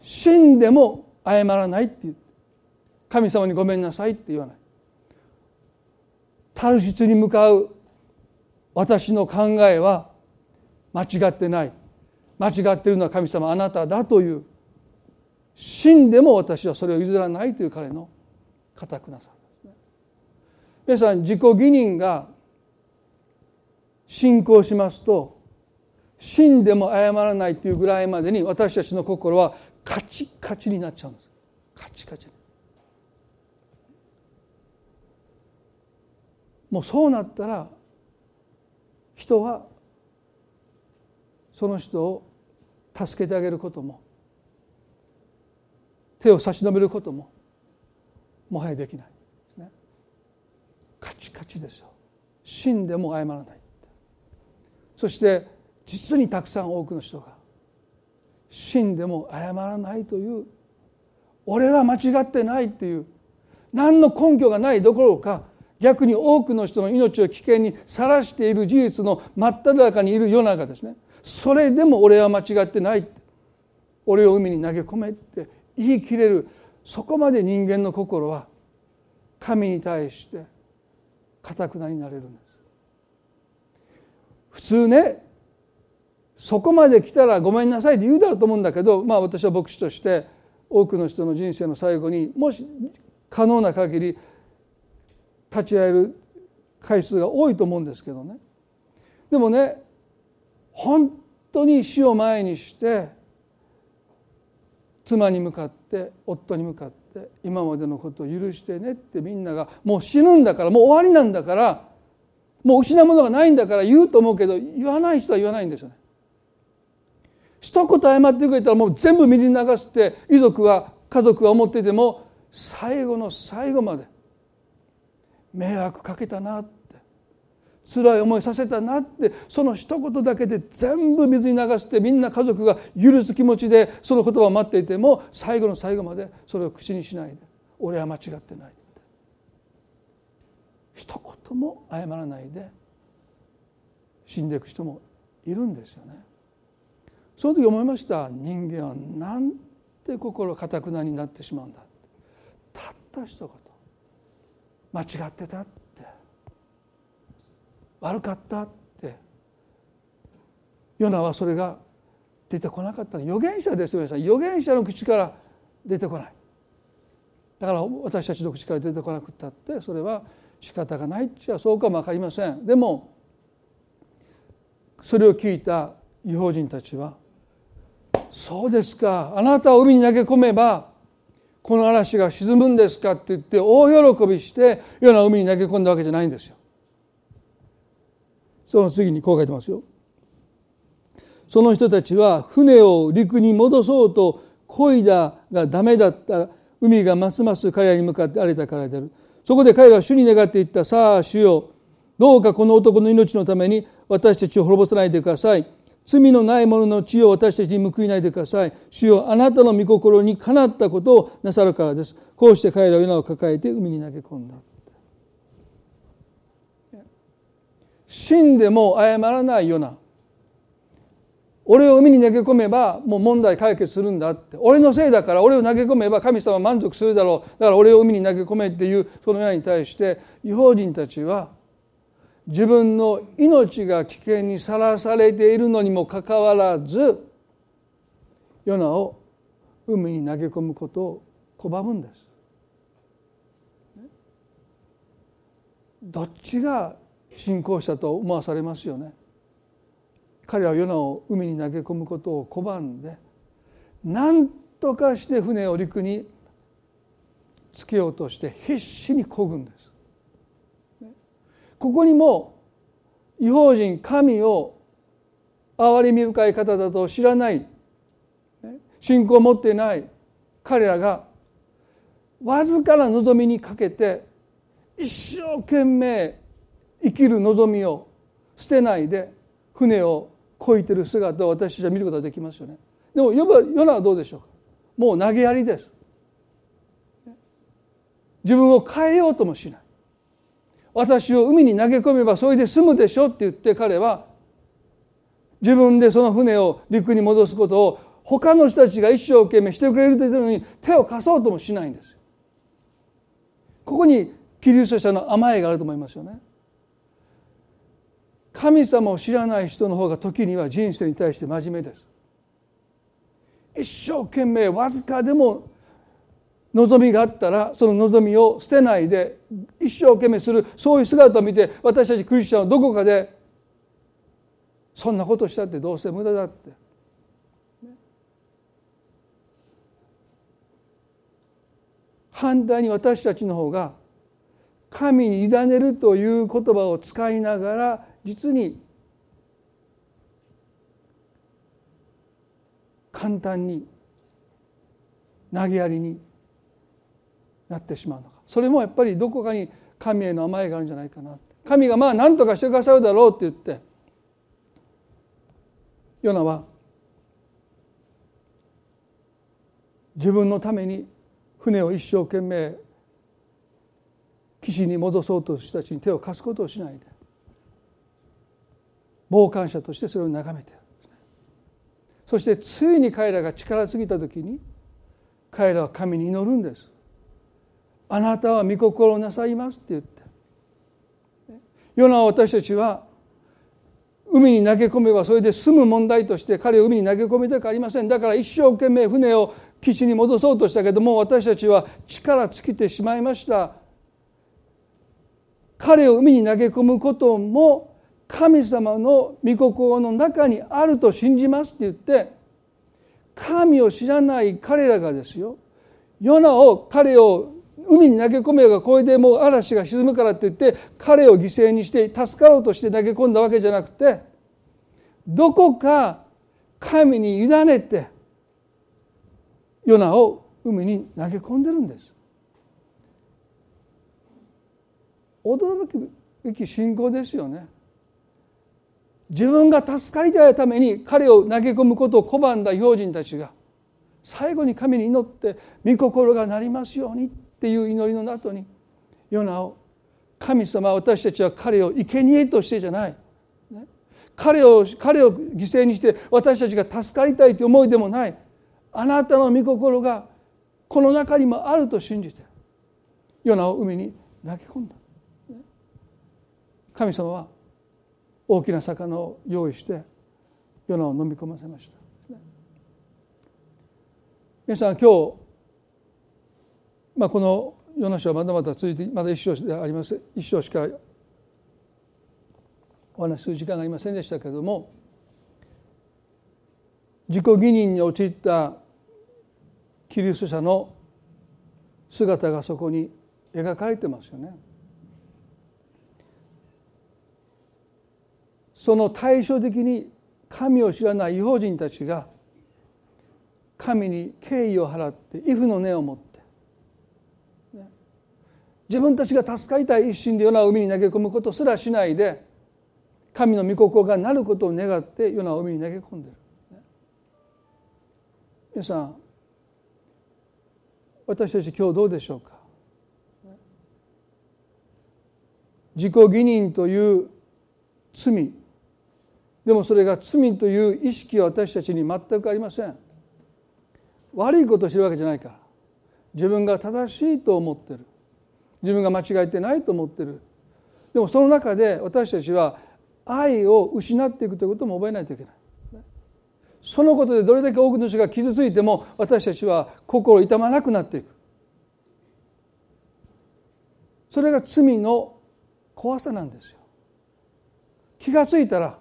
死んでも謝らないって神様にごめんなさいって言わない。タルシツに向かう私の考えは間違ってない間違っているのは神様あなただという死んでも私はそれを譲らないという彼の固くなさですね皆さん自己義認が信仰しますと死んでも謝らないというぐらいまでに私たちの心はカチカチになっちゃうんです。カチカチもうそうなったら人はその人を助けてあげることも手を差し伸べることももはやできないね。カチカチですよ。死んでも謝らない。そして実にたくさん多くの人が死んでも謝らないという俺は間違ってないという何の根拠がないどころか逆に多くの人の命を危険にさらしている事実の真っ只中にいる世の中ですね。それでも俺は間違ってない俺を海に投げ込めって言い切れるそこまで人間の心は神に対してかたくなになれるんです。普通ねそこまで来たらごめんなさいって言うだろうと思うんだけどまあ私は牧師として多くの人の人生の最後にもし可能な限り立ち会える回数が多いと思うんですけどね。でもね本当に死を前にして妻に向かって夫に向かって今までのことを許してねってみんながもう死ぬんだからもう終わりなんだからもう失うものがないんだから言うと思うけど言わない人は言わないんですよね。一言謝ってくれたらもう全部水に流して遺族は家族が思っていても最後の最後まで迷惑かけたなって辛い思いさせたなってその一言だけで全部水に流してみんな家族が許す気持ちでその言葉を待っていても最後の最後までそれを口にしないで俺は間違ってない一言も謝らないで死んでいく人もいるんですよね。その時思いました。人間はなんて心かたくなになってしまうんだ。たった一言。間違ってたって。悪かったって。ヨナはそれが出てこなかった。預言者ですよ皆さん。預言者の口から出てこない。だから私たちの口から出てこなくったって。それは仕方がないっちゃそうかも分かりませんでもそれを聞いた違法人たちは「そうですかあなたを海に投げ込めばこの嵐が沈むんですかって言って大喜びしてような海に投げ込んだわけじゃないんですよ。その次にこう書いてますよ。その人たちは船を陸に戻そうと漕いだがダメだった海がますます彼らに向かって荒れたからである。そこで彼らは主に願っていったさあ主よどうかこの男の命のために私たちを滅ぼさないでください。罪のない者の血を私たちに報いないでください。主よあなたの御心にかなったことをなさるからです。こうして彼らはヨナを抱えて海に投げ込んだ。死んでも謝らないような俺を海に投げ込めばもう問題解決するんだって俺のせいだから俺を投げ込めば神様満足するだろうだから俺を海に投げ込めっていうそのように対して違法人たちは自分の命が危険にさらされているのにもかかわらずヨナを海に投げ込むことを拒むんです。どっちが信仰者と思わされますよね。彼はヨナを海に投げ込むことを拒んで何とかして船を陸につけようとして必死に漕ぐんです。ここにも違法人神を憐れみ深い方だと知らない。信仰を持っていない。彼らがわずかな望みにかけて一生懸命生きる望みを捨てないで船をこいてる姿を私たちは見ることができますよね。でもヨナはどうでしょうか？もう投げやりです。自分を変えようともしない。私を海に投げ込めばそれで済むでしょって言って彼は自分でその船を陸に戻すことを他の人たちが一生懸命してくれると言ってるのに手を貸そうともしないんですここにキリスト者の甘えがあると思いますよね神様を知らない人の方が時には人生に対して真面目です一生懸命わずかでも望みがあったらその望みを捨てないで一生懸命するそういう姿を見て私たちクリスチャンはどこかでそんなことしたってどうせ無駄だって。反対に私たちの方が神に委ねるという言葉を使いながら実に簡単に投げやりになってしまうのか。それもやっぱりどこかに神への甘えがあるんじゃないかな。神がまあ何とかしてくださるだろうって言ってヨナは自分のために船を一生懸命岸に戻そうとした人たちに手を貸すことをしないで傍観者としてそれを眺めてそしてついに彼らが力尽きた時に彼らは神に祈るんです。あなたは御心なさいますって言って。ヨナは私たちは海に投げ込めばそれで済む問題として彼を海に投げ込みたくありません。だから一生懸命船を岸に戻そうとしたけども私たちは力尽きてしまいました。彼を海に投げ込むことも神様の御心の中にあると信じますって言って神を知らない彼らがですよヨナを彼を海に投げ込めばこれでもう嵐が沈むからって言って彼を犠牲にして助かろうとして投げ込んだわけじゃなくてどこか神に委ねてヨナを海に投げ込んでるんです。驚くべき信仰ですよね。自分が助かりたいために彼を投げ込むことを拒んだ標人たちが最後に神に祈って御心がなりますようにっていう祈りの後にヨナを神様私たちは彼を生贄としてじゃない、ね、彼を彼を犠牲にして私たちが助かりたいという思いでもない。あなたの御心がこの中にもあると信じてヨナを海に投げ込んだ。神様は大きな魚を用意してヨナを飲み込ませました皆さん今日、まあ、このヨナ書はまだまだ続いてまだ一章であります一章しかお話しする時間がありませんでしたけれども自己義認に陥ったキリスト者の姿がそこに描かれてますよね。その対照的に神を知らない違法人たちが神に敬意を払って畏怖の根を持って自分たちが助かりたい一心でヨナを海に投げ込むことすらしないで神の御心がなることを願ってヨナを海に投げ込んでる。皆さん私たち今日どうでしょうか？自己義認という罪。でもそれが罪という意識は私たちに全くありません。悪いことをしてるわけじゃないから。自分が正しいと思ってる。自分が間違えてないと思ってる。でもその中で私たちは愛を失っていくということも覚えないといけない。そのことでどれだけ多くの人が傷ついても私たちは心痛まなくなっていく。それが罪の怖さなんですよ。気がついたら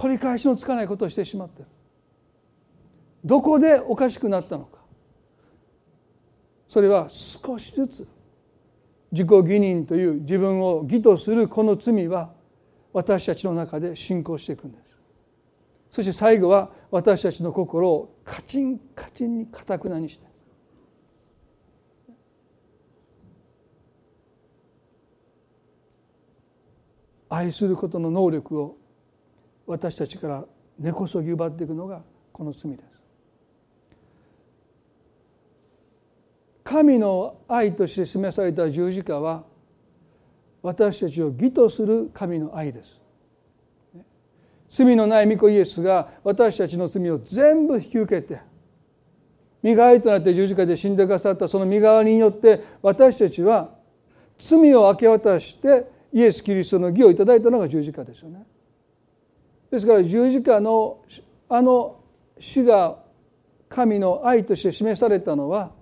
取り返しのつかないことをしてしまってる。どこでおかしくなったのか。それは少しずつ自己義認という自分を義とするこの罪は私たちの中で進行していくんです。そして最後は私たちの心をカチンカチンにかたくなにして。愛することの能力を私たちから根こそぎ奪っていくのがこの罪です神の愛として示された十字架は私たちを義とする神の愛です罪のない御子イエスが私たちの罪を全部引き受けて身代わりとなって十字架で死んでくださったその身代わりによって私たちは罪を明け渡してイエス・キリストの義をいただいたのが十字架ですよね。ですから十字架のあの死が神の愛として示されたのは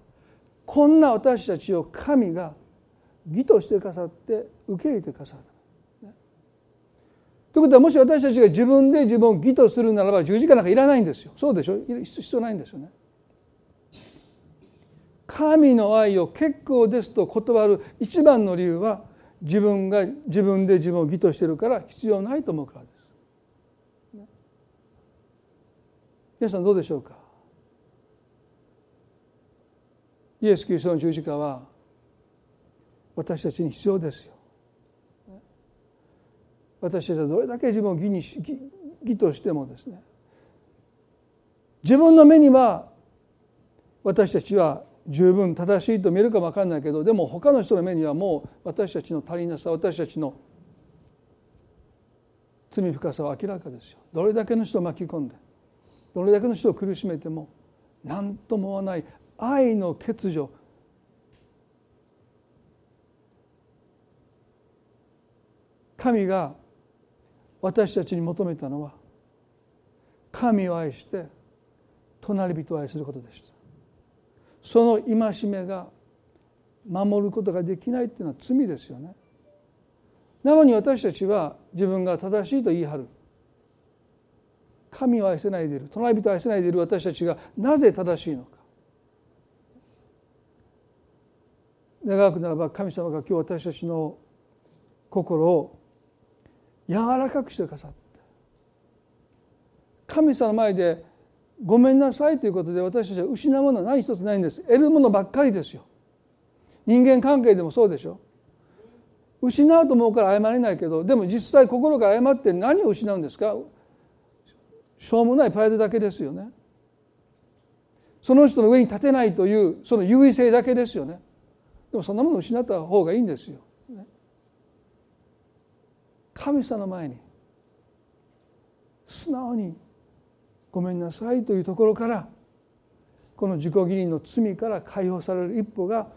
こんな私たちを神が義としてくださって受け入れてくださった。ということはもし私たちが自分で自分を義とするならば十字架なんかいらないんですよ。そうでしょ？必要ないんですよね。神の愛を結構ですと断る一番の理由は自分が自分で自分を義としてるから必要ないと思うからです。皆さんどうでしょうか？イエス・キリストの十字架は私たちに必要ですよ。私たちはどれだけ自分を義に義義としてもですね自分の目には私たちは十分正しいと見えるかも分かんないけどでも他の人の目にはもう私たちの足りなさ私たちの罪深さは明らかですよ。どれだけの人を巻き込んでどれだけの人を苦しめても何とも思わない愛の欠如。神が私たちに求めたのは神を愛して隣人を愛することでした。その戒めが守ることができないっていうのは罪ですよね。なのに私たちは自分が正しいと言い張る。神を愛せないでいる隣人を愛せないでいる私たちがなぜ正しいのか。願くならば神様が今日私たちの心を柔らかくしてくださって。神様の前でごめんなさいということで私たちは失うものは何一つないんです。得るものばっかりですよ。人間関係でもそうでしょ。失うと思うから謝れないけどでも実際心が謝って何を失うんですか？しょうもないプライドだけですよね。その人の上に立てないというその優位性だけですよね。でもそんなものを失った方がいいんですよ。神様の前に素直にごめんなさいというところからこの自己義理の罪から解放される一歩が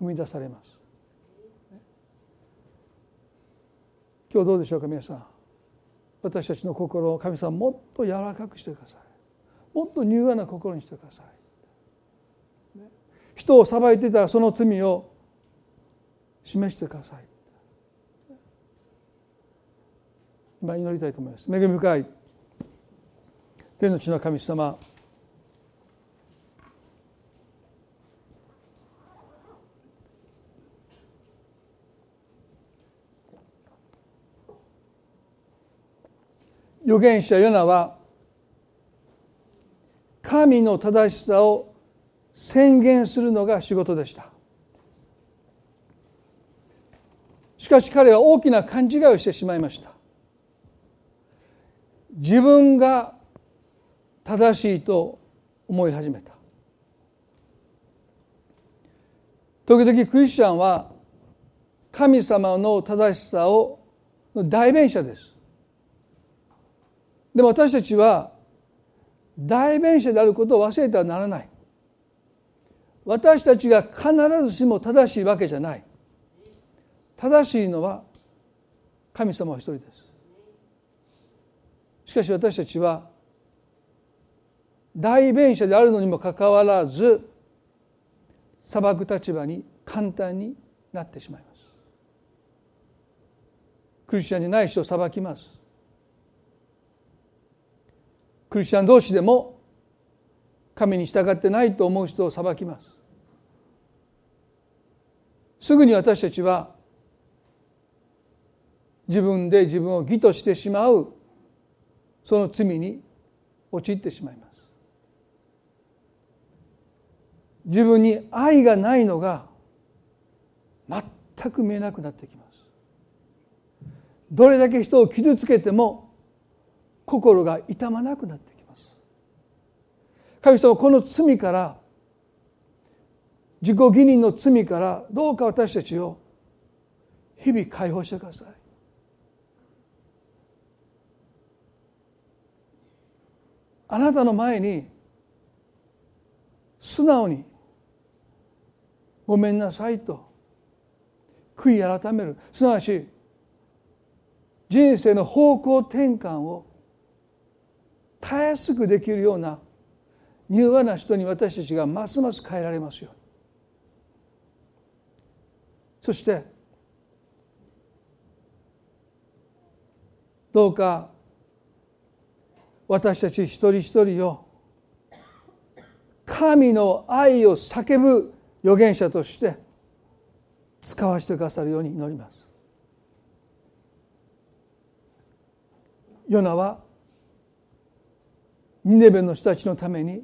踏み出されます。今日どうでしょうか皆さん。私たちの心を神様もっと柔らかくしてください。もっと柔和な心にしてください。人を裁いていたその罪を示してください。今祈りたいと思います。恵み深い天の地の神様。預言者ヨナは神の正しさを宣言するのが仕事でした。しかし彼は大きな勘違いをしてしまいました。自分が正しいと思い始めた。時々クリスチャンは神様の正しさを代弁者です。でも私たちは代弁者であることを忘れてはならない。私たちが必ずしも正しいわけじゃない。正しいのは神様お一人です。しかし私たちは代弁者であるのにもかかわらず裁く立場に簡単になってしまいます。クリスチャンじゃない人を裁きます。クリスチャン同士でも神に従ってないと思う人を裁きます。すぐに私たちは自分で自分を義としてしまうその罪に陥ってしまいます。自分に愛がないのが全く見えなくなってきます。どれだけ人を傷つけても心が痛まなくなってきます。神様この罪から自己義認の罪からどうか私たちを日々解放してください。あなたの前に素直に「ごめんなさい」と悔い改める。すなわち人生の方向転換をたやすくできるような柔和な人に私たちがますます変えられますように。そしてどうか私たち一人一人を神の愛を叫ぶ預言者として使わせてくださるように祈ります。ヨナはニネベの人たちのために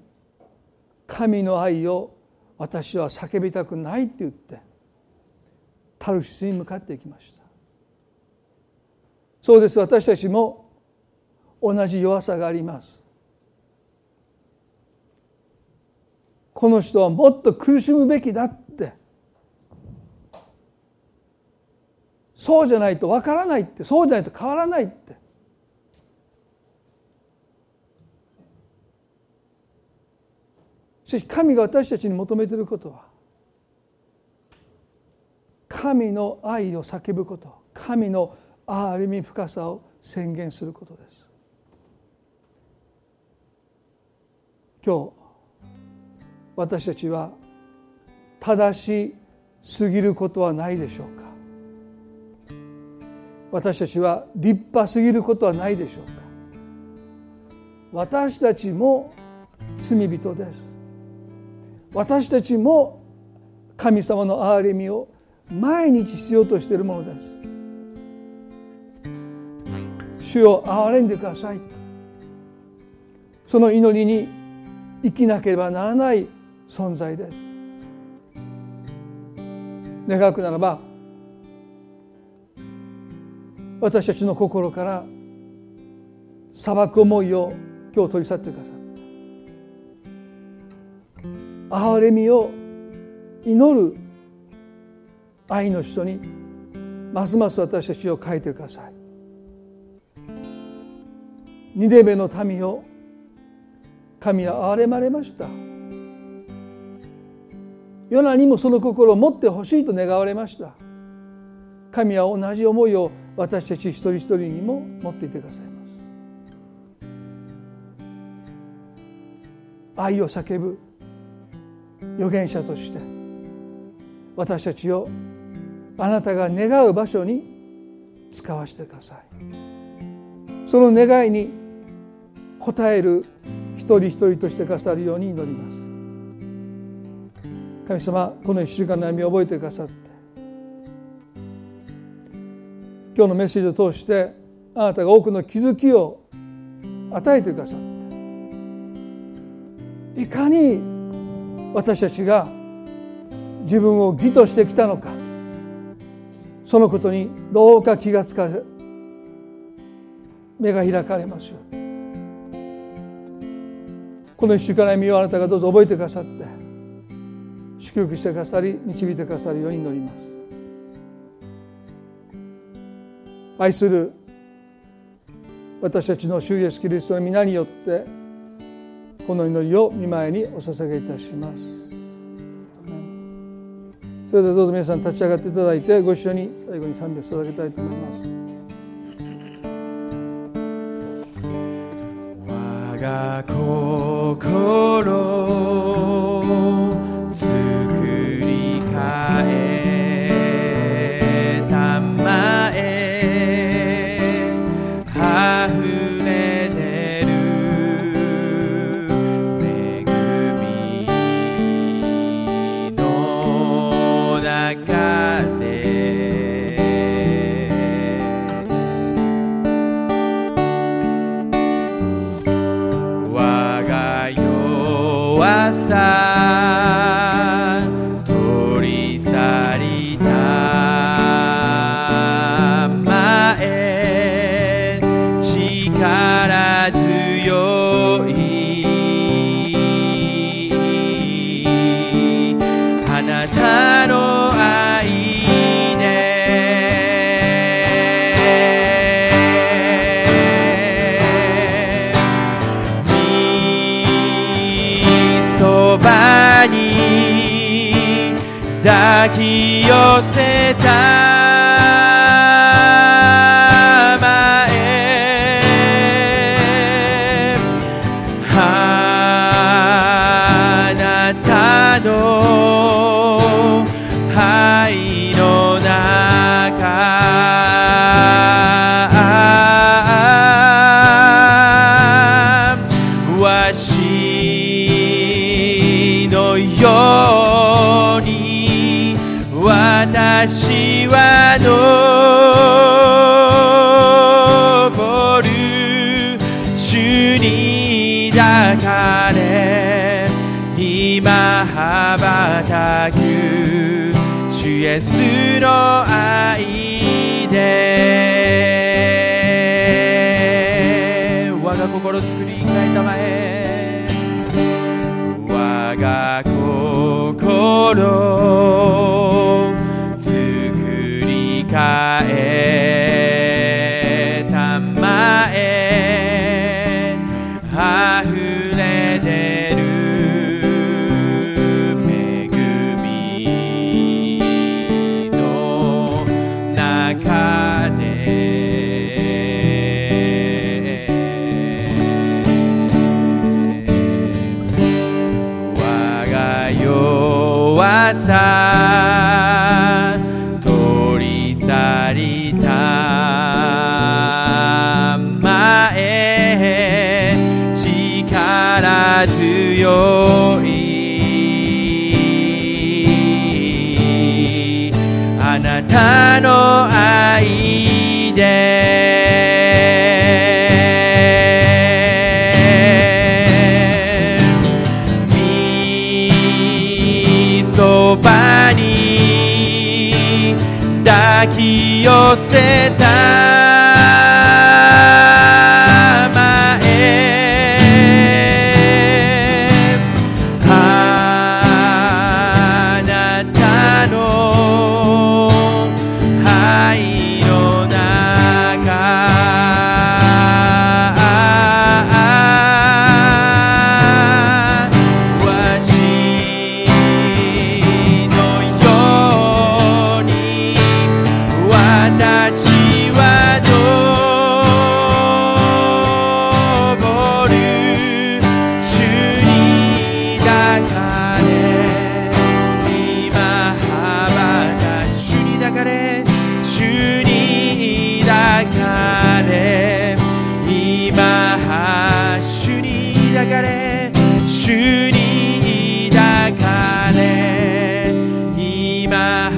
神の愛を私は叫びたくないって言ってタルシスに向かっていきました。そうです。私たちも同じ弱さがあります。この人はもっと苦しむべきだってそうじゃないとわからないってそうじゃないと変わらないってしかし神が私たちに求めていることは神の愛を叫ぶこと神の憐れみ深さを宣言することです。今日私たちは正しすぎることはないでしょうか。私たちは立派すぎることはないでしょうか。私たちも罪人です。私たちも神様の憐れみを毎日しようとしているものです。主を憐れんでください。その祈りに生きなければならない存在です。願くならば私たちの心から裁く思いを今日取り去ってくださった憐れみを祈る愛の人にますます私たちを変えてください。二レベの民を神は憐れまれました。ヨナにもその心を持ってほしいと願われました。神は同じ思いを私たち一人一人にも持っていてくださいます。愛を叫ぶ。預言者として。私たちをあなたが願う場所に使わせてください。その願いに応える一人一人としてくださるように祈ります。神様この1週間の悩みを覚えてくださって。今日のメッセージを通してあなたが多くの気づきを与えてくださって。いかに私たちが自分を義としてきたのかそのことにどうか気がつかせ目が開かれますよこの一週間の歩をあなたがどうぞ覚えてくださって祝福してくださり導いてくださるように祈ります。愛する私たちの主イエスキリストの皆によってこの祈りを見前にお捧げいたします。それではどうぞ皆さん立ち上がっていただいてご一緒に最後に賛美を捧げたいと思います。我が心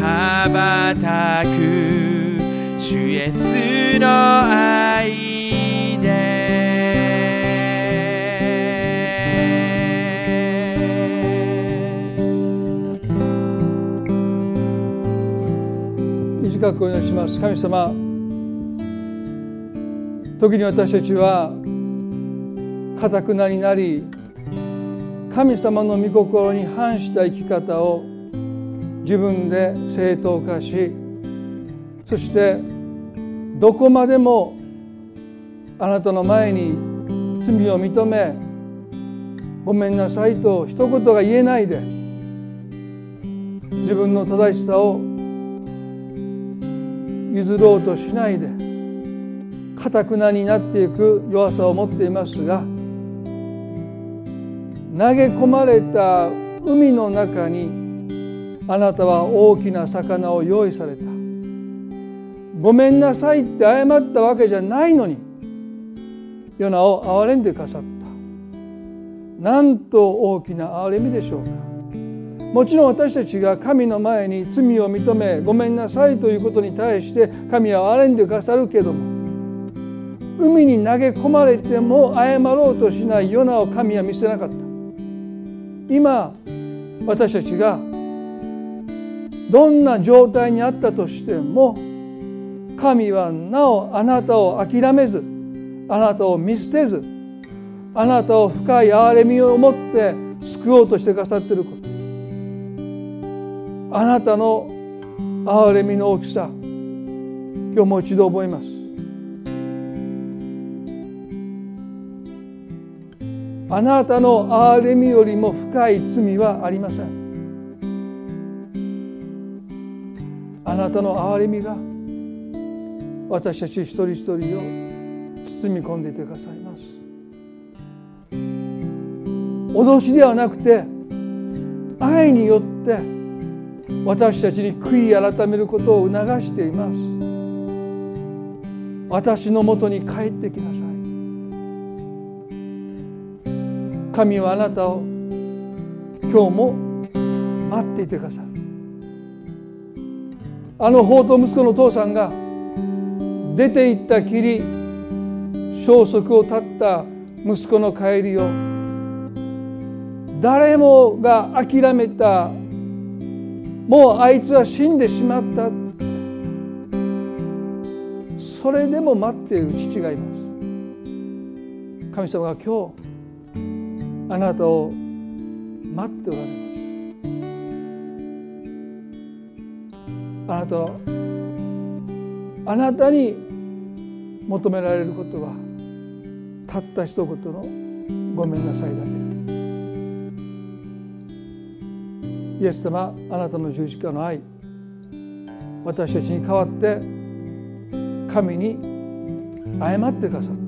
羽ばたく主イエスの愛で。短くお祈りします。神様時に私たちはかたくなになり神様の御心に反した生き方を自分で正当化しそしてどこまでもあなたの前に罪を認めごめんなさいと一言が言えないで自分の正しさを譲ろうとしないでかたくなになっていく弱さを持っていますが投げ込まれた海の中にあなたは大きな魚を用意された。ごめんなさいって謝ったわけじゃないのにヨナを憐れんでかさった。なんと大きな憐れみでしょうか。もちろん私たちが神の前に罪を認めごめんなさいということに対して神は憐れんでくださるけども海に投げ込まれても謝ろうとしないヨナを神は見せなかった。今私たちがどんな状態にあったとしても神はなおあなたを諦めずあなたを見捨てずあなたを深い憐れみを持って救おうとしてくださっていること。あなたの憐れみの大きさ今日もう一度覚えます。あなたの憐れみよりも深い罪はありません。あなたの憐れみが私たち一人一人を包み込んでいてくださいます。脅しではなくて愛によって私たちに悔い改めることを促しています。私のもとに帰ってきなさい。神はあなたを今日も待っていてくださる。あの宝刀息子の父さんが出て行ったきり消息を絶った息子の帰りを誰もが諦めたもうあいつは死んでしまった。それでも待っている父がいます。神様が今日あなたを待っておられまあなたはあなたに求められることはたった一言のごめんなさいだけです。イエス様あなたの十字架の愛私たちに代わって神に謝ってくださった。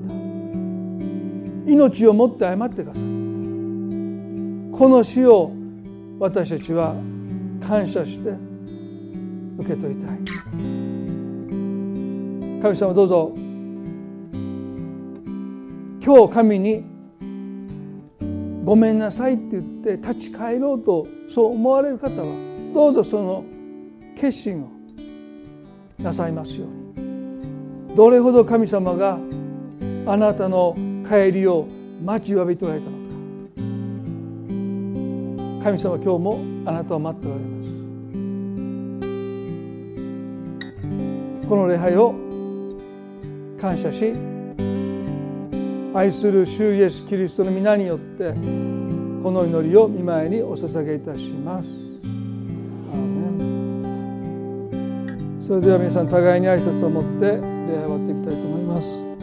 命をもって謝ってくださった。この死を私たちは感謝して受け取りたい。神様どうぞ。今日神にごめんなさいって言って立ち返ろうとそう思われる方はどうぞその決心をなさいますように。どれほど神様があなたの帰りを待ちわびておられたのか。神様今日もあなたを待っておられます。この礼拝を感謝し愛する主イエス・キリストの皆によってこの祈りを見舞いにお捧げいたします。アーメン。それでは皆さん互いに挨拶を持って礼拝を終わっていきたいと思います。